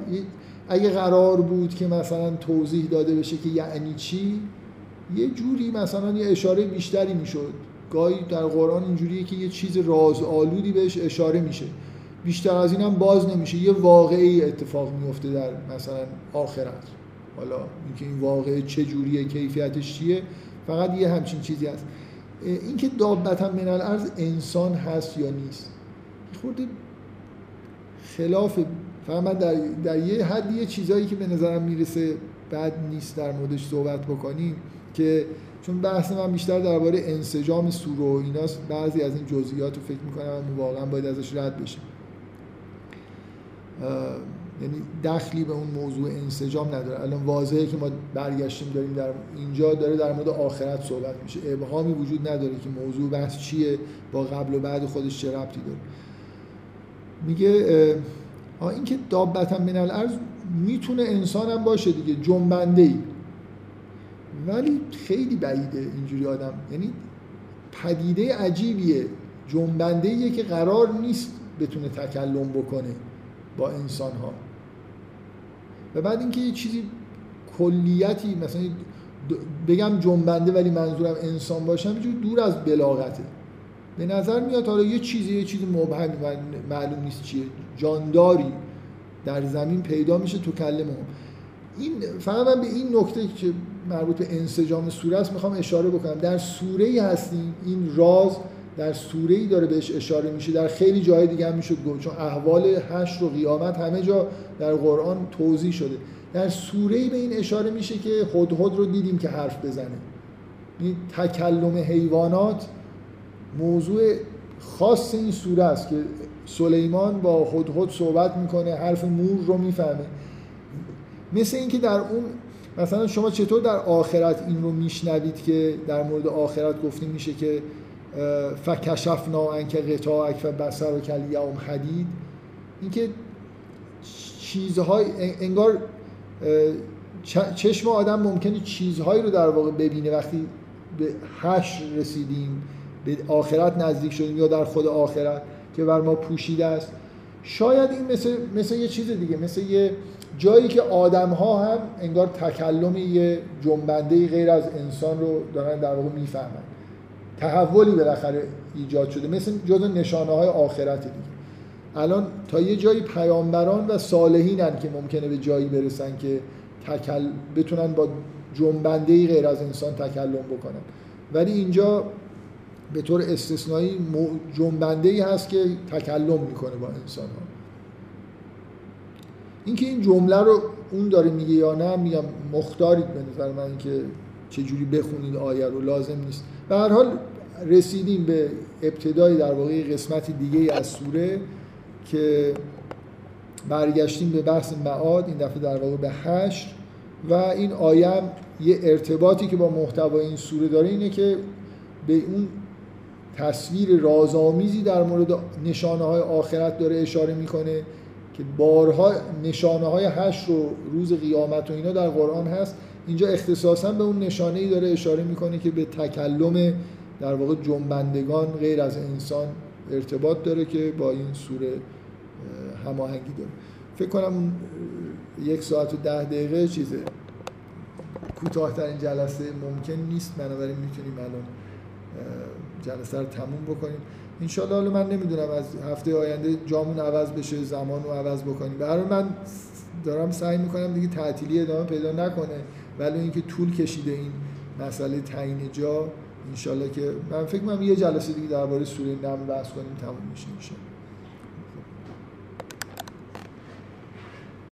اگه قرار بود که مثلا توضیح داده بشه که یعنی چی یه جوری مثلا یه اشاره بیشتری می‌شد. گاهی در قرآن اینجوریه که یه چیز راز آلودی بهش اشاره میشه. بیشتر از این هم باز نمیشه. یه واقعی اتفاق میفته در مثلا آخرت. حالا اینکه این واقعه چه جوریه کیفیتش چیه فقط یه همچین چیزی هست. اینکه دابتا من الارض انسان هست یا نیست. خورده خلاف فقط من در, در یه حد یه چیزایی که به نظرم می‌رسه بد نیست در موردش صحبت بکنیم که چون بحث من بیشتر درباره انسجام سوره و ایناست بعضی از این جزئیات رو فکر می‌کنم واقعا باید ازش رد بشه. یعنی دخلی به اون موضوع انسجام نداره. الان واضحه که ما برگشتیم داریم در اینجا داره در مورد آخرت صحبت میشه. ابهامی وجود نداره که موضوع بحث چیه با قبل و بعد خودش چه ربطی داره. میگه این که دابتا من الارض می‌تونه انسان هم باشه دیگه جنبنده ای ولی خیلی بعیده اینجوری آدم. یعنی پدیده عجیبیه جنبنده ایه که قرار نیست بتونه تکلم بکنه با انسان ها و بعد اینکه یه چیزی کلیتی مثلا بگم جنبنده ولی منظورم انسان باشم یه دور از بلاغته. به نظر میاد حالا یه چیزی یه چیز مبهمی معلوم نیست چیه. جانداری در زمین پیدا میشه تو کلمه هم. این فقط من به این نکته که مربوط به انسجام سوره است می‌خوام اشاره بکنم. در سوره ای هستیم این راز در سوره ای داره بهش اشاره میشه. در خیلی جای دیگه هم می‌شد گفت چون احوال حشر و قیامت همه جا در قرآن توضیح شده. در سوره ای به این اشاره میشه که هدهد رو دیدیم که حرف بزنه. این تکلم حیوانات موضوع خاص این سوره است که سلیمان با هدهد صحبت می‌کنه حرف مور رو می‌فهمه. مثل اینکه در اون مثلا شما چطور در آخرت این رو میشنوید که در مورد آخرت گفتیم میشه که فکشفنا انک و بسر و کل یوم حدید؟ اینکه چیزهای انگار چشم آدم ممکنه چیزهایی رو در واقع ببینه. وقتی به حشر رسیدیم به آخرت نزدیک شدیم یا در خود آخرت که بر ما پوشیده است. شاید این مثل, مثل یه چیز دیگه مثل یه جایی که آدم ها هم انگار تکلم یه جنبنده غیر از انسان رو دارن در واقع می‌فهمن. تحولی بالاخره ایجاد شده مثل جز نشانه های آخرت دیگه. الان تا یه جایی پیامبران و صالحینن که ممکنه به جایی برسن که تکل... بتونن با جنبنده غیر از انسان تکلم بکنن. ولی اینجا به طور استثنایی جنبنده ای هست که تکلم می‌کنه با انسان ها اینکه این جمله رو اون داره میگه یا نه میگم مختارید به نظر من اینکه چجوری بخونید آیه رو لازم نیست. به هر حال رسیدیم به ابتدای در واقع قسمت دیگه از سوره که برگشتیم به بحث معاد این دفعه در واقع به هشت. و این آیه یه ارتباطی که با محتوای این سوره داره اینه که به اون تصویر رازآمیزی در مورد نشانه های آخرت داره اشاره می‌کنه که بارها نشانه های هشت رو روز قیامت و اینا در قرآن هست. اینجا اختصاصا به اون نشانه ای داره اشاره می‌کنه که به تکلم در واقع جنبندگان غیر از انسان ارتباط داره که با این سوره هماهنگی داره. فکر کنم اون یک ساعت و ده دقیقه چیزه کوتاهترین جلسه ممکن نیست بنابراین می‌تونیم الان جلسه رو تموم بکنیم. انشالله حالا من نمی‌دونم از هفته آینده جامون عوض بشه زمان رو عوض بکنیم. برای من دارم سعی می‌کنم دیگه تعطیلی ادامه پیدا نکنه ولی اینکه طول کشیده این مسئله تعیین جا انشالله که من فکر می‌کنم یه جلسه دیگه درباره سوره نم بحث کنیم تموم میشه میشه